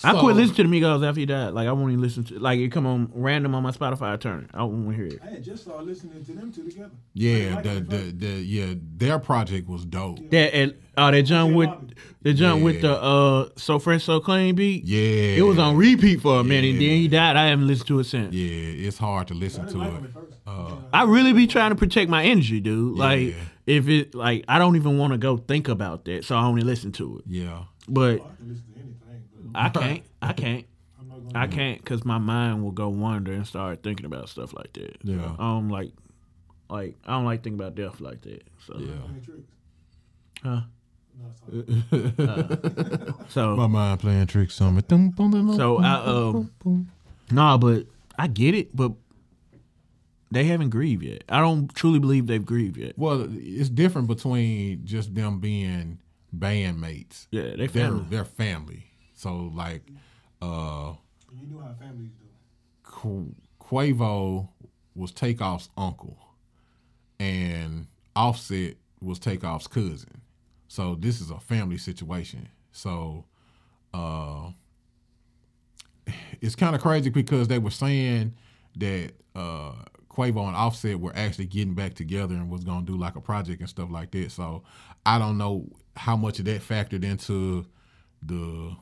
Uh, I quit listening to the Migos after he died. Like I won't even listen to like it come on random on my Spotify. I turn it. I won't hear it. I had just started listening to them two together. Yeah, like the, it the the yeah, their project was dope. That and oh that jump with Bobby. the jump with the uh so fresh so clean beat. Yeah, It was on repeat for a minute. Yeah. Then he died. I haven't listened to it since. Yeah, it's hard to I listen didn't to like it. them at first. Uh, I really be trying to protect my energy, dude. Like Yeah. if it like I don't even want to go think about that, so I only listen to it. Yeah, But I can listen to anything, but I can't. I can't. I'm not gonna. I can't because my mind will go wander and start thinking about stuff like that. Yeah. So, I don't like, like I don't like thinking about death like that. So, yeah. Tricks? Huh? No, it's all right. [LAUGHS] so, My mind playing tricks on me. Dum, bum, dum, dum, so I um, bum, bum. nah, but I get it, but they haven't grieved yet. I don't truly believe they've grieved yet. Well, it's different between just them being bandmates. Yeah, they They're family. they're family. So like, uh, you know how families do. Qu- Quavo was Takeoff's uncle, and Offset was Takeoff's cousin. So this is a family situation. So uh, it's kind of crazy because they were saying that uh, Quavo and Offset were actually getting back together and was gonna do like a project and stuff like that. So I don't know how much of that factored into the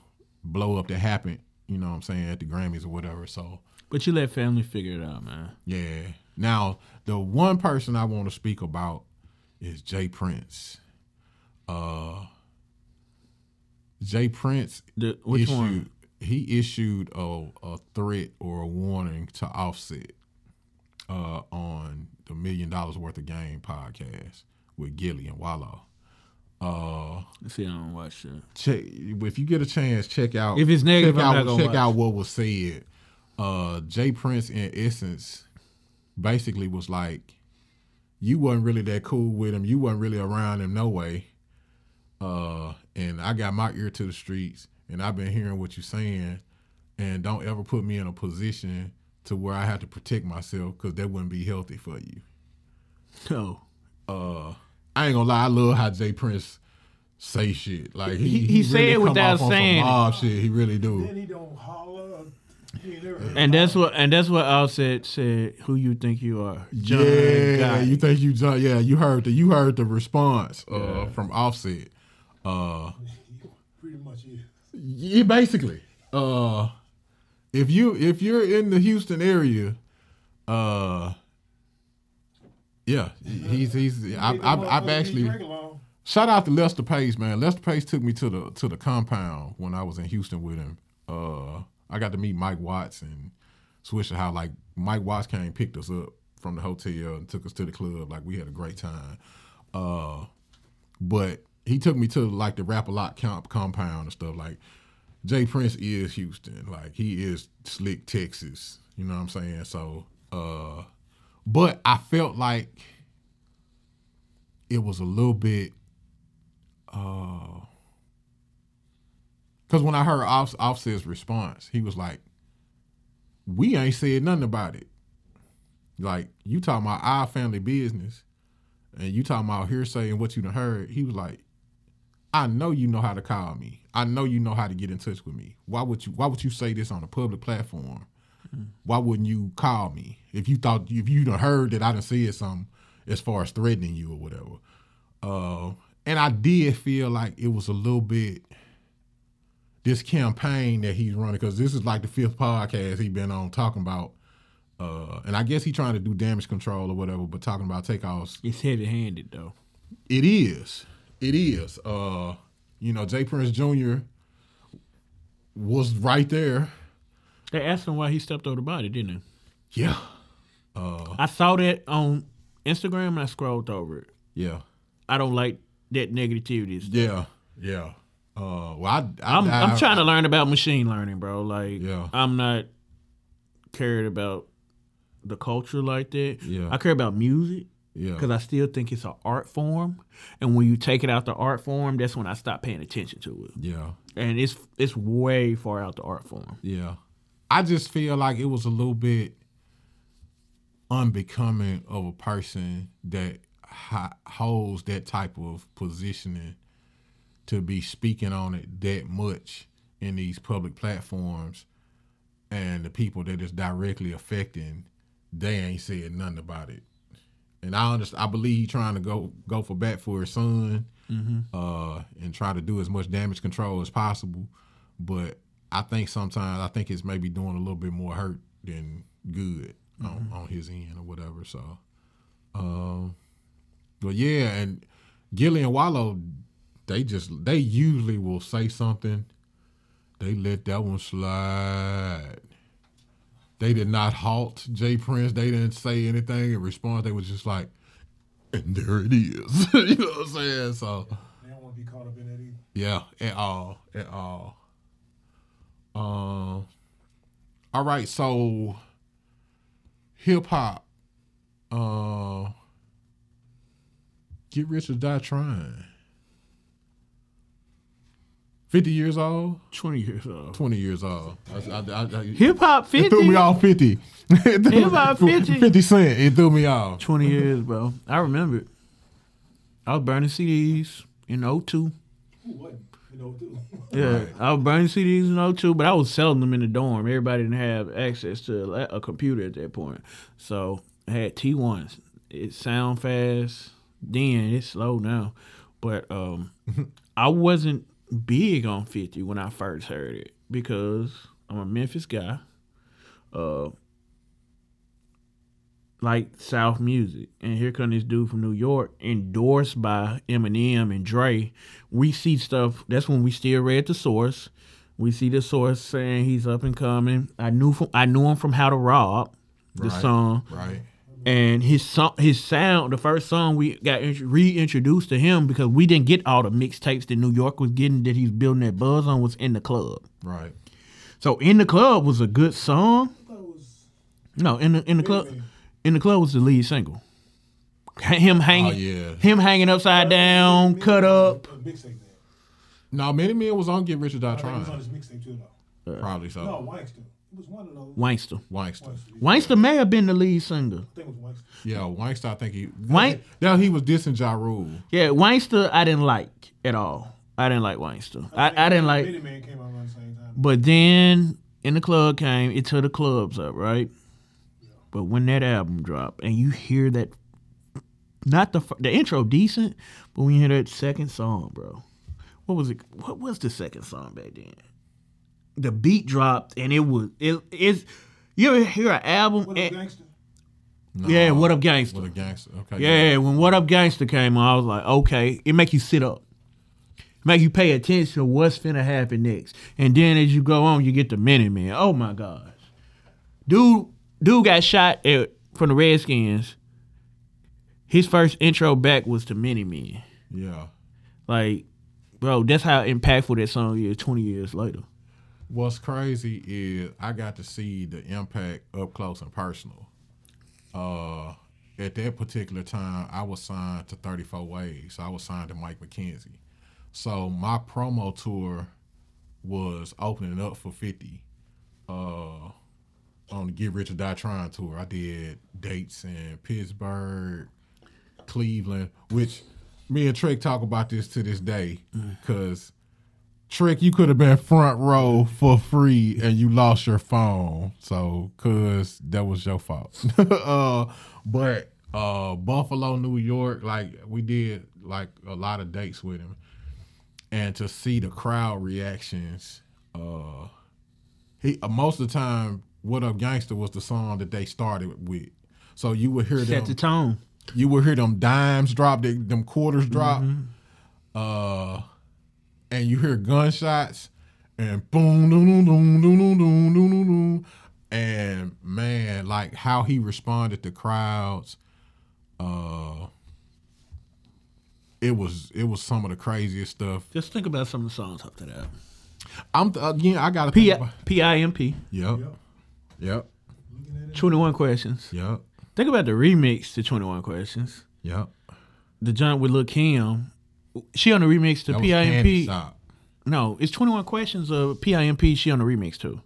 blow up that happened. You know what I'm saying at the Grammys or whatever. So But you let family figure it out, man. yeah. Now the one person I want to speak about is J. Prince. Uh, J. Prince The, which issued one? he issued a, a threat or a warning to Offset uh, on the Million Dollaz Worth of Game podcast with Gillie and Wallo. Uh, Let's see, I don't watch it. check if you get a chance, check out. If it's negative, check I'm out, check watch. out what was said. Uh, J. Prince, in essence, basically was like, you wasn't really that cool with him. You wasn't really around him no way. Uh, and I got my ear to the streets, and I've been hearing what you're saying. And don't ever put me in a position to where I have to protect myself because that wouldn't be healthy for you. No. Uh, I ain't gonna lie, I love how J. Prince say shit. Like he, He- he say it come without off on some saying it. mob shit. He really do. Then he don't holler. He ain't never heard And that's what and that's what Offset said. Who you think you are, John yeah, Guy. you think you John? Yeah, you heard the you heard the response uh, from Offset. Uh, pretty much is. yeah, basically. Uh, if you if you're in the Houston area, uh, yeah, he's he's. I, Get I've, I've actually. Shout out to Lester Pace, man. Lester Pace took me to the to the compound when I was in Houston with him. Uh, I got to meet Mike Watts and Swisher. How like Mike Watts came picked us up from the hotel and took us to the club. Like we had a great time. Uh, but he took me to like the Rap a Lot camp compound and stuff. Like J. Prince is Houston. Like he is slick Texas. You know what I'm saying? So, uh, but I felt like it was a little bit because when I heard Off, Offset's response, he was like, "We ain't said nothing about it. Like you talking about our family business, and you talking about hearsay and what you done heard." He was like, "I know you know how to call me. I know you know how to get in touch with me. Why would you? Why would you say this on a public platform? Why wouldn't you call me if you thought if you done heard that I done said something as far as threatening you or whatever?" Uh, and I did feel like it was a little bit this campaign that he's running because this is like the fifth podcast he's been on talking about. Uh, and I guess he's trying to do damage control or whatever, but talking about takeoffs. It's heavy handed though. It is, it is. Uh, you know, J. Prince Jr. was right there. They asked him why he stepped over the body, didn't they? Yeah, I saw that on Instagram and I scrolled over it. yeah, I don't like that negativity. is. yeah, yeah. Uh, well, I, I, I'm I'm trying to learn about machine learning, bro. Like Yeah. I'm not cared about the culture like that. Yeah. I care about music Yeah, because I still think it's an art form, and when you take it out the art form, that's when I stop paying attention to it. yeah. And it's it's way far out the art form. Yeah. I just feel like it was a little bit unbecoming of a person that ha- holds that type of positioning to be speaking on it that much in these public platforms and the people that it's directly affecting they ain't said nothing about it. And i understand i believe he trying to go go for bat for his son uh, and try to do as much damage control as possible. But I think sometimes I think it's maybe doing a little bit more hurt than good on, on his end or whatever. So, um, but yeah, and Gillie and Wallo, they just they usually will say something, they let that one slide. They did not halt J. Prince. They didn't say anything in response. They was just like, and there it is. [LAUGHS] you know what I'm saying? So. They don't want to be caught up in that either. Yeah, at all, at all. Um. all right, so hip hop. Uh, get rich or die trying. Fifty years old, Twenty years old. twenty years old. Hip hop it threw me fifty. off fifty. [LAUGHS] Threw- Hip hop [LAUGHS] 50. Fifty cent. It threw me off. Twenty years, bro. I remember it. I was burning CDs in 02. Who wasn't? You know, too. Yeah, I was burning CDs in oh all too, but I was selling them in the dorm. Everybody didn't have access to a, a computer at that point, so I had T ones. It sound fast. Then it's slow now, but um, I wasn't big on Fifty when I first heard it because I'm a Memphis guy. Uh, like South music, and here come this dude from New York, endorsed by Eminem and Dre. We see stuff. That's when we still read the source. We see the source saying he's up and coming. I knew from I knew him from How to Rob, the Right. song, Right. And his song, his sound. The first song we got reintroduced to him because we didn't get all the mixtapes that New York was getting that he's building that buzz on was in the club. Right. So in the club was a good song. I thought it was No, in the in the club, Man. in the club was the lead single. Him oh, hanging, Oh, yeah. him hanging upside down, cut up. A mixtape there. No, Many Men was on Get Rich or Die I think it was on Trying. his mixtape too, though. Probably so. No, Wankster. It was one of those. May have been the lead singer. I think it was Wankster. Yeah, Wankster. I think he. Wank- Now he was dissing Ja Rule. Yeah, Wankster I didn't like at all. I didn't like Wankster. I, I didn't like. Many Men came out around the same time. But then in the club came, it took the clubs up, right? But when that album dropped, and you hear that, not the the intro decent, but when you hear that second song, bro, what was it? What was the second song back then? The beat dropped, and it was it is. You ever hear an album? What and- No. yeah, what up, gangster? What a gangster. Okay. Yeah, when What Up Gangster came on, I was like, okay, it make you sit up. it Make you pay attention to what's finna happen next. And then as you go on, you get the Many Men. Oh my gosh. Dude, dude got shot at, from the Redskins. His first intro back was to Many Men. Yeah. Like, bro, that's how impactful that song is 20 years later. What's crazy is I got to see the impact up close and personal. Uh, at that particular time, I was signed to 34 Waves. I was signed to Mike McKenzie. So my promo tour was opening up for 50 uh, on the Get Rich or Die Trying tour. I did dates in Pittsburgh, Cleveland, which me and Trick talk about this to this day because Trick, you could have been front row for free and you lost your phone. So, cause that was your fault. [LAUGHS] uh, but uh, Buffalo, New York, like we did like a lot of dates with him, and to see the crowd reactions, uh, he uh, most of the time, "What Up Gangster" was the song that they started with. So you would hear Set them the tone. you would hear them dimes drop, they, them quarters drop, uh, and you hear gunshots and boom, boom, boom, boom, boom, boom, boom, boom, boom, boom. and man, like how he responded to crowds, uh, it was it was some of the craziest stuff. Just think about some of the songs after that. I'm again, I gotta P think about, P I M P. yep, Yep. yep, Looking at it. 21 questions. yep, Think about the remix to 21 questions. yep. The joint with Lil Kim. She on the remix to That PIMP. No, it's 21 questions of PIMP. She on the remix too.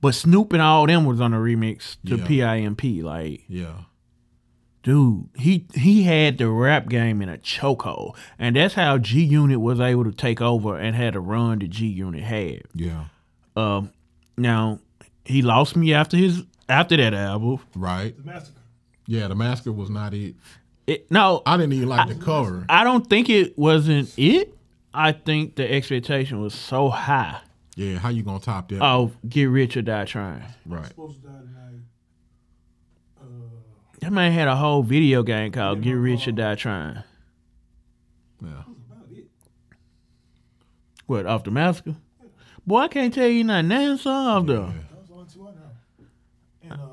But Snoop and all them was on the remix to Yeah. PIMP. Like, Yeah, dude, he he had the rap game in a chokehold. And that's how G Unit was able to take over and had a run that G Unit had. yeah, Um, now he lost me after his after that album. right. The Massacre. Yeah, the Massacre was not it. It, no, I didn't even like the cover. I don't think it wasn't it. I think the expectation was so high. Yeah, how you gonna top that? Oh, get rich or die trying. right. Supposed to die tonight. Uh, That man had a whole video game called Get Rich or Die Trying. Yeah. that was about it. What, off the massacre? Boy, I can't tell you not name songs though. That was the only two I know. And uh,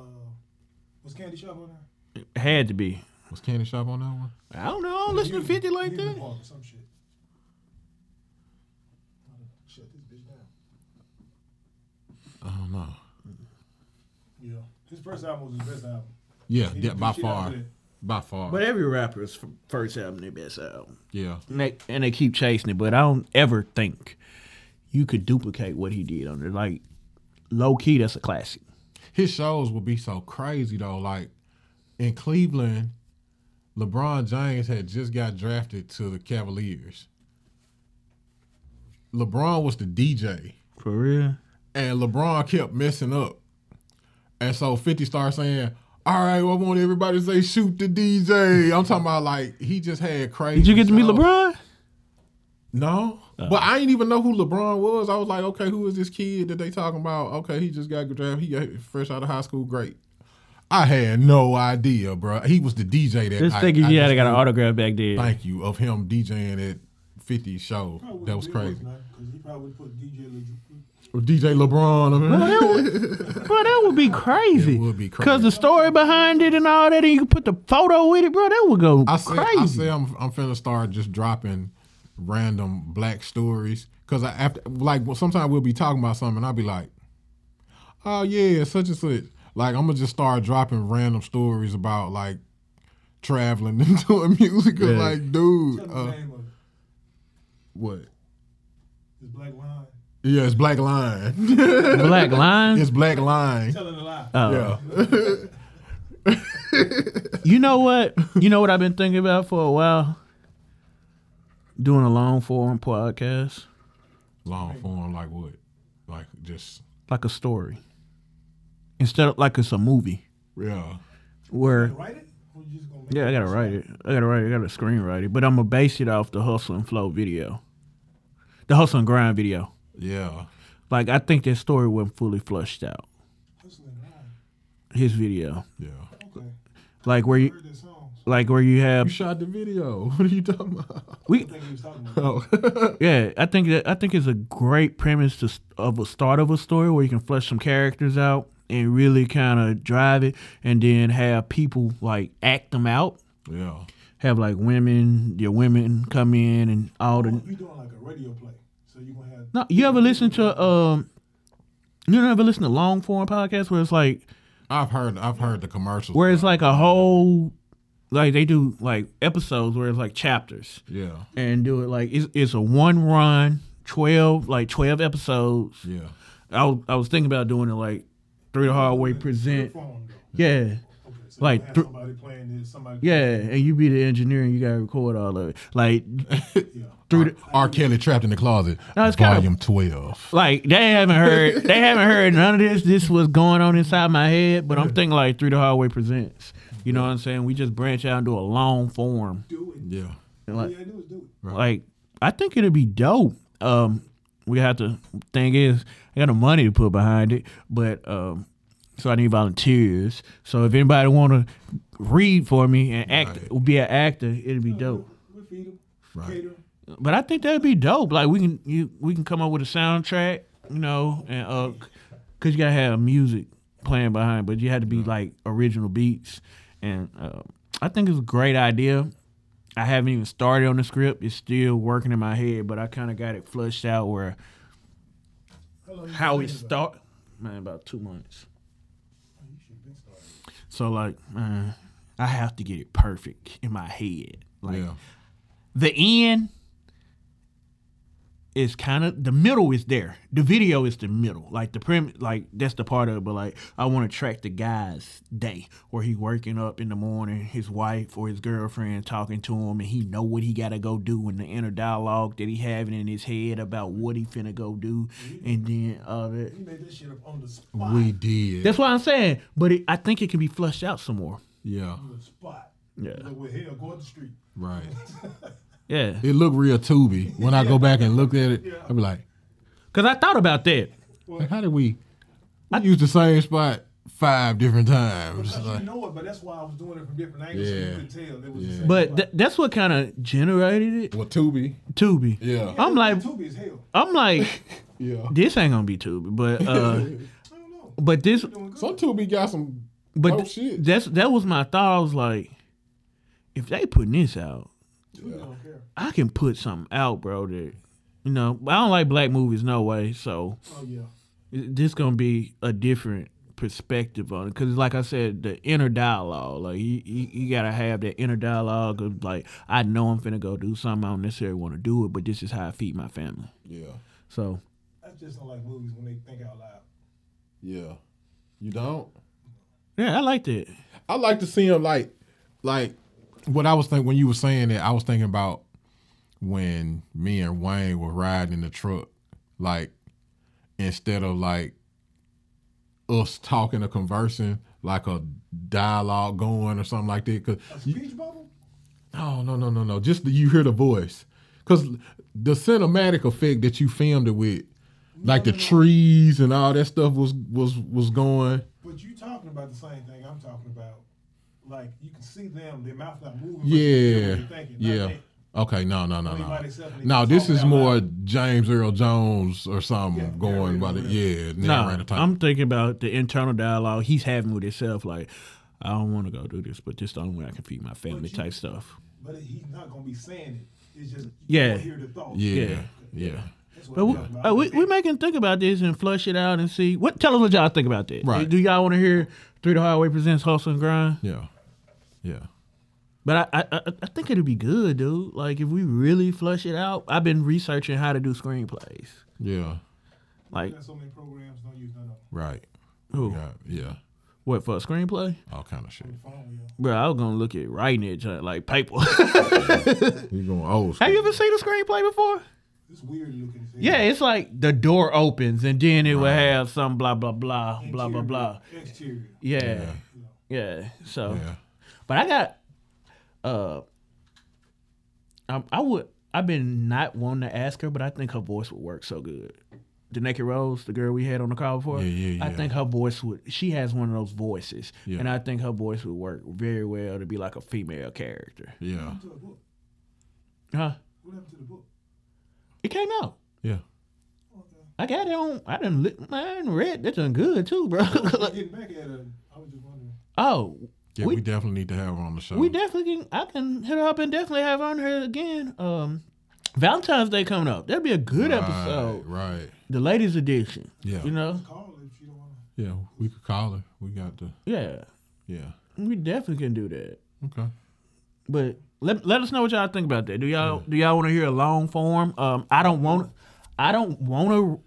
was Candy Shop on there? It Had to be. Was Candy Shop on that one? I don't know. I don't listen to 50 like that. Park or some shit. Shut this bitch down. I don't know. Yeah. His first album was his best album. Yeah, He yeah didn't by shit far. after that. By far. But every rapper's f- first album, their best album. yeah. And they, and they keep chasing it, but I don't ever think you could duplicate what he did on it. Like, low key, that's a classic. His shows would be so crazy though. Like in Cleveland, LeBron James had just got drafted to the Cavaliers. LeBron was the DJ, For real? and LeBron kept messing up, and so Fifty started saying. All right, well, I want everybody to say shoot the DJ. I'm talking about like he just had crazy. Did you get to meet stuff. LeBron? No, oh. but I didn't even know who LeBron was. I was like, okay, who is this kid that they talking about? Okay, he just got drafted. He got fresh out of high school. Great. I had no idea, bro. He was the DJ that. Just I, thinking I you had just got an autograph back then. Thank you of him DJing at 50 show. That was crazy. worse now, 'cause he probably would put DJ Or DJ LeBron. I mean, Bro, that would be [LAUGHS] crazy. It would be crazy. Cause the story behind it and all that, and you can put the photo with it, bro. That would go I say, crazy. I say I'm I'm finna start just dropping random black stories because I after like well, sometimes we'll be talking about something and I'll be like, oh yeah, such and such. Like I'm gonna just start dropping random stories about like traveling [LAUGHS] and doing music. 'cause, Yeah. Like, dude, Tell uh, the name of it. what? It's black line. Yeah, it's Black Line. [LAUGHS] Black Line. it's Black Line. Telling a lie. Oh. Yeah. [LAUGHS] You know what? You know what I've been thinking about for a while? Doing a long form podcast, Long form, like what? Like just like a story, instead of like it's a movie. yeah. Where Write it? Or you just gonna make yeah, I gotta write it. I gotta write it. I gotta screenwrite it. But I'm gonna base it off the hustle and flow video, the hustle and grind video. Yeah. Like I think that story wasn't fully flushed out. His video, Yeah. Okay. like where you, Heard their songs. like where you You have shot the video. [LAUGHS] What are you talking about? we I think talking oh. about. Oh. [LAUGHS] Yeah, I think that I think it's a great premise to, of a start of a story where you can flesh some characters out and really kind of drive it, and then have people like act them out. yeah. Have like women, your women come in and all the. Oh, you doing like a radio play. So you gonna have No, you ever listen to um? You ever listen to long form podcasts where it's like I've heard I've heard the commercials. where it's like a whole like they do like episodes where it's like chapters yeah. and do it like it's it's a one run twelve like twelve episodes. Yeah. I was, I was thinking about doing it like Three the Hard Way present. Yeah, So Like you have thr- somebody playing this, somebody yeah, and you be the engineer and you gotta record all of it. Like [LAUGHS] yeah. through the, R. Kelly trapped in the closet. No, it's kinda- volume twelve. like they haven't heard they haven't heard none of this. This was going on inside my head, but I'm thinking like Three the Hard Way presents. You know what I'm saying? We just branch out and do a long form. Do it. Yeah. And like you gotta do is do it. like I think it'd be dope. Um, we have to. Thing is, I got no money to put behind it, but um, so I need volunteers. So if anybody want to read for me and act, Right. be an actor, it'd be dope. We'll feed them. Right. But I think that'd be dope. Like we can you we can come up with a soundtrack, you know, and uh, cause you gotta have music playing behind, but you had to be like original beats, and uh, I think it's a great idea. I haven't even started on the script; it's still working in my head, but I kind of got it flushed out where How long you how been it start. Man, about two months. it? You should've been started. So like, man, I have to get it perfect in my head. Like yeah. the end is kind of the middle is there. The video is the middle, like the prim, like that's the part of it. But like, I want to track the guy's day where he working up in the morning, his wife or his girlfriend talking to him, and he know what he got to go do, and the inner dialogue that he having in his head about what he finna go do, and then all that. You made this shit up on the spot. We did. That's what I'm saying. But it, I think it can be flushed out some more. yeah. On the spot. Yeah. Look, we're here. Go up the street. Right. [LAUGHS] Yeah, It looked real Tubi. When I go back and look at it, I'll be like, cause I thought about that. like, how did we, we used the same spot five different times? Because Like, you know it, but that's why I was doing it from different angles so Yeah. you could tell it was Yeah. same But th- that's what kind of generated it. well, Tubi. Tubi. Yeah. I'm like, Tubi is hell. I'm like, [LAUGHS] Yeah. this ain't gonna be Tubi, but [LAUGHS] uh, I don't know. but this, Some Tubi got some. but Oh, th- shit. that's that was my thought. I was like, if they putting this out, Tubi don't care. I can put something out, bro. That you know, I don't like black movies, no way. So Oh yeah. this gonna be a different perspective on it because like i said the inner dialogue like you, you, you gotta have that inner dialogue of like i know i'm finna go do something i don't necessarily want to do it but this is how i feed my family Yeah. so I just don't like movies when they think out loud. Yeah. You don't? yeah i liked it I like to see him like, like what I was thinking when you were saying that. I was thinking about when me and Wayne were riding in the truck, like instead of like us talking or conversing, like a dialogue going or something like that. Cause A speech bubble? Oh no no no no! Just the, you hear the voice, cause the cinematic effect that you filmed it with, like the trees and all that stuff was was was going. But you talking about the same thing I'm talking about. Like you can see them, their mouth not moving. Yeah, you feel what they're thinking, yeah. that. Okay, no no no Only no. themselves and they No, this is more loud. James Earl Jones or something Yeah, going by the yeah No, narrator type. I'm thinking about the internal dialogue he's having with himself. Like, I don't want to go do this, but this the only way I can feed my family you- type stuff. But he's not gonna be saying it. It's just Yeah. don't hear the thoughts. yeah yeah. yeah. But we, uh, we, we make him think about this and flush it out and see what. Tell us what y'all think about that. Right. Do y'all want to hear Three the Hard Way presents Hustle and Grind? yeah yeah. But I, I I I think it'd be good, dude. Like if we really flush it out. I've been researching how to do screenplays. Yeah, Like so many programs don't use none of them. right. who? Yeah, yeah. What for a screenplay? All kind of shit. Bro, I was gonna look at writing it like paper. [LAUGHS] You [LAUGHS] going old school. Have you ever seen a screenplay before? It's weird looking. as hell. Yeah, it's like the door opens and then it will have some blah blah blah blah blah blah. Exterior. Yeah, Yeah. yeah. So, Yeah. but I got uh, I, I would I've been not wanting to ask her, but I think her voice would work so good. The Naked Rose, the girl we had on the call before, Yeah, yeah, I think her voice would. She has one of those voices, Yeah. and I think her voice would work very well to be like a female character. Yeah. What happened to the book? Huh? What happened to the book? It came out. Yeah. Okay. I got it on. I didn't. Li- I done read. That's done good too, bro. I'm [LAUGHS] getting back at her. I was just wondering. oh, Yeah, we, We- definitely need to have her on the show. we definitely can. I can hit her up and definitely have her on her again. Um, Valentine's Day coming up. That'd be a good right, episode. Right. The ladies edition. Yeah. You know. Call her if you Yeah, we could call her. We got the Yeah. yeah. We definitely can do that. Okay. But let let us know what y'all think about that. Do y'all do y'all want to hear a long form? Um, I don't want I don't want to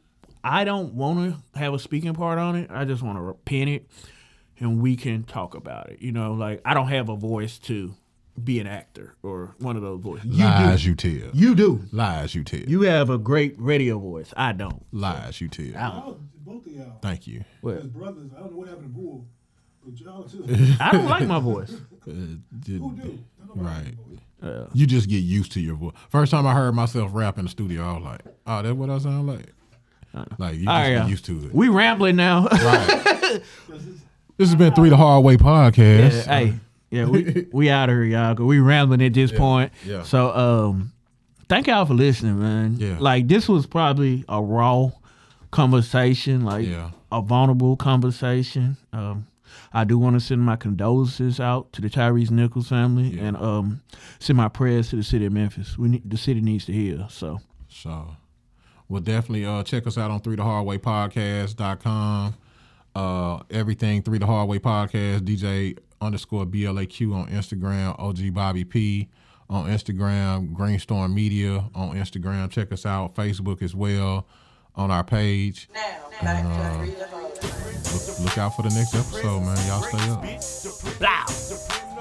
I don't want to have a speaking part on it. I just want to pin it, and we can talk about it. You know, like I don't have a voice to be an actor or one of those voices. You Lies do. you tell. You do. Lies you tell. You have a great radio voice. I don't. Lies you tell. I don't. Both of y'all. Thank you. What? As brothers, I don't know what happened to Bull, but y'all too. [LAUGHS] I don't like my voice. [LAUGHS] Uh, did- Who do? Right. like. Uh, You just get used to your voice. First time I heard myself rap in the studio, I was like, "Oh, that's what I sound like." Like you just all right, get y'all. used to it. We rambling now. right. [LAUGHS] 'Cause it's- This has been three the hard way podcast. Yeah, hey, yeah, we we out of here, y'all. Cause we rambling at this point. yeah. So, um, thank y'all for listening, man. Yeah. Like this was probably a raw conversation, like Yeah. a vulnerable conversation. Um, I do want to send my condolences out to the Tyrese Nichols family Yeah. and um, send my prayers to the city of Memphis. We need, the city needs to heal. So, So, well, definitely uh, check us out on 3 the Hard Way Podcast.com. Uh, everything 3 the Hard Way Podcast, DJ underscore BLAQ on Instagram, OG Bobby P on Instagram, Greenstorm Media on Instagram. Check us out, Facebook as well on our page. Now, back to three the hard way. Look, look out for the next episode, man. Y'all stay up. Blah.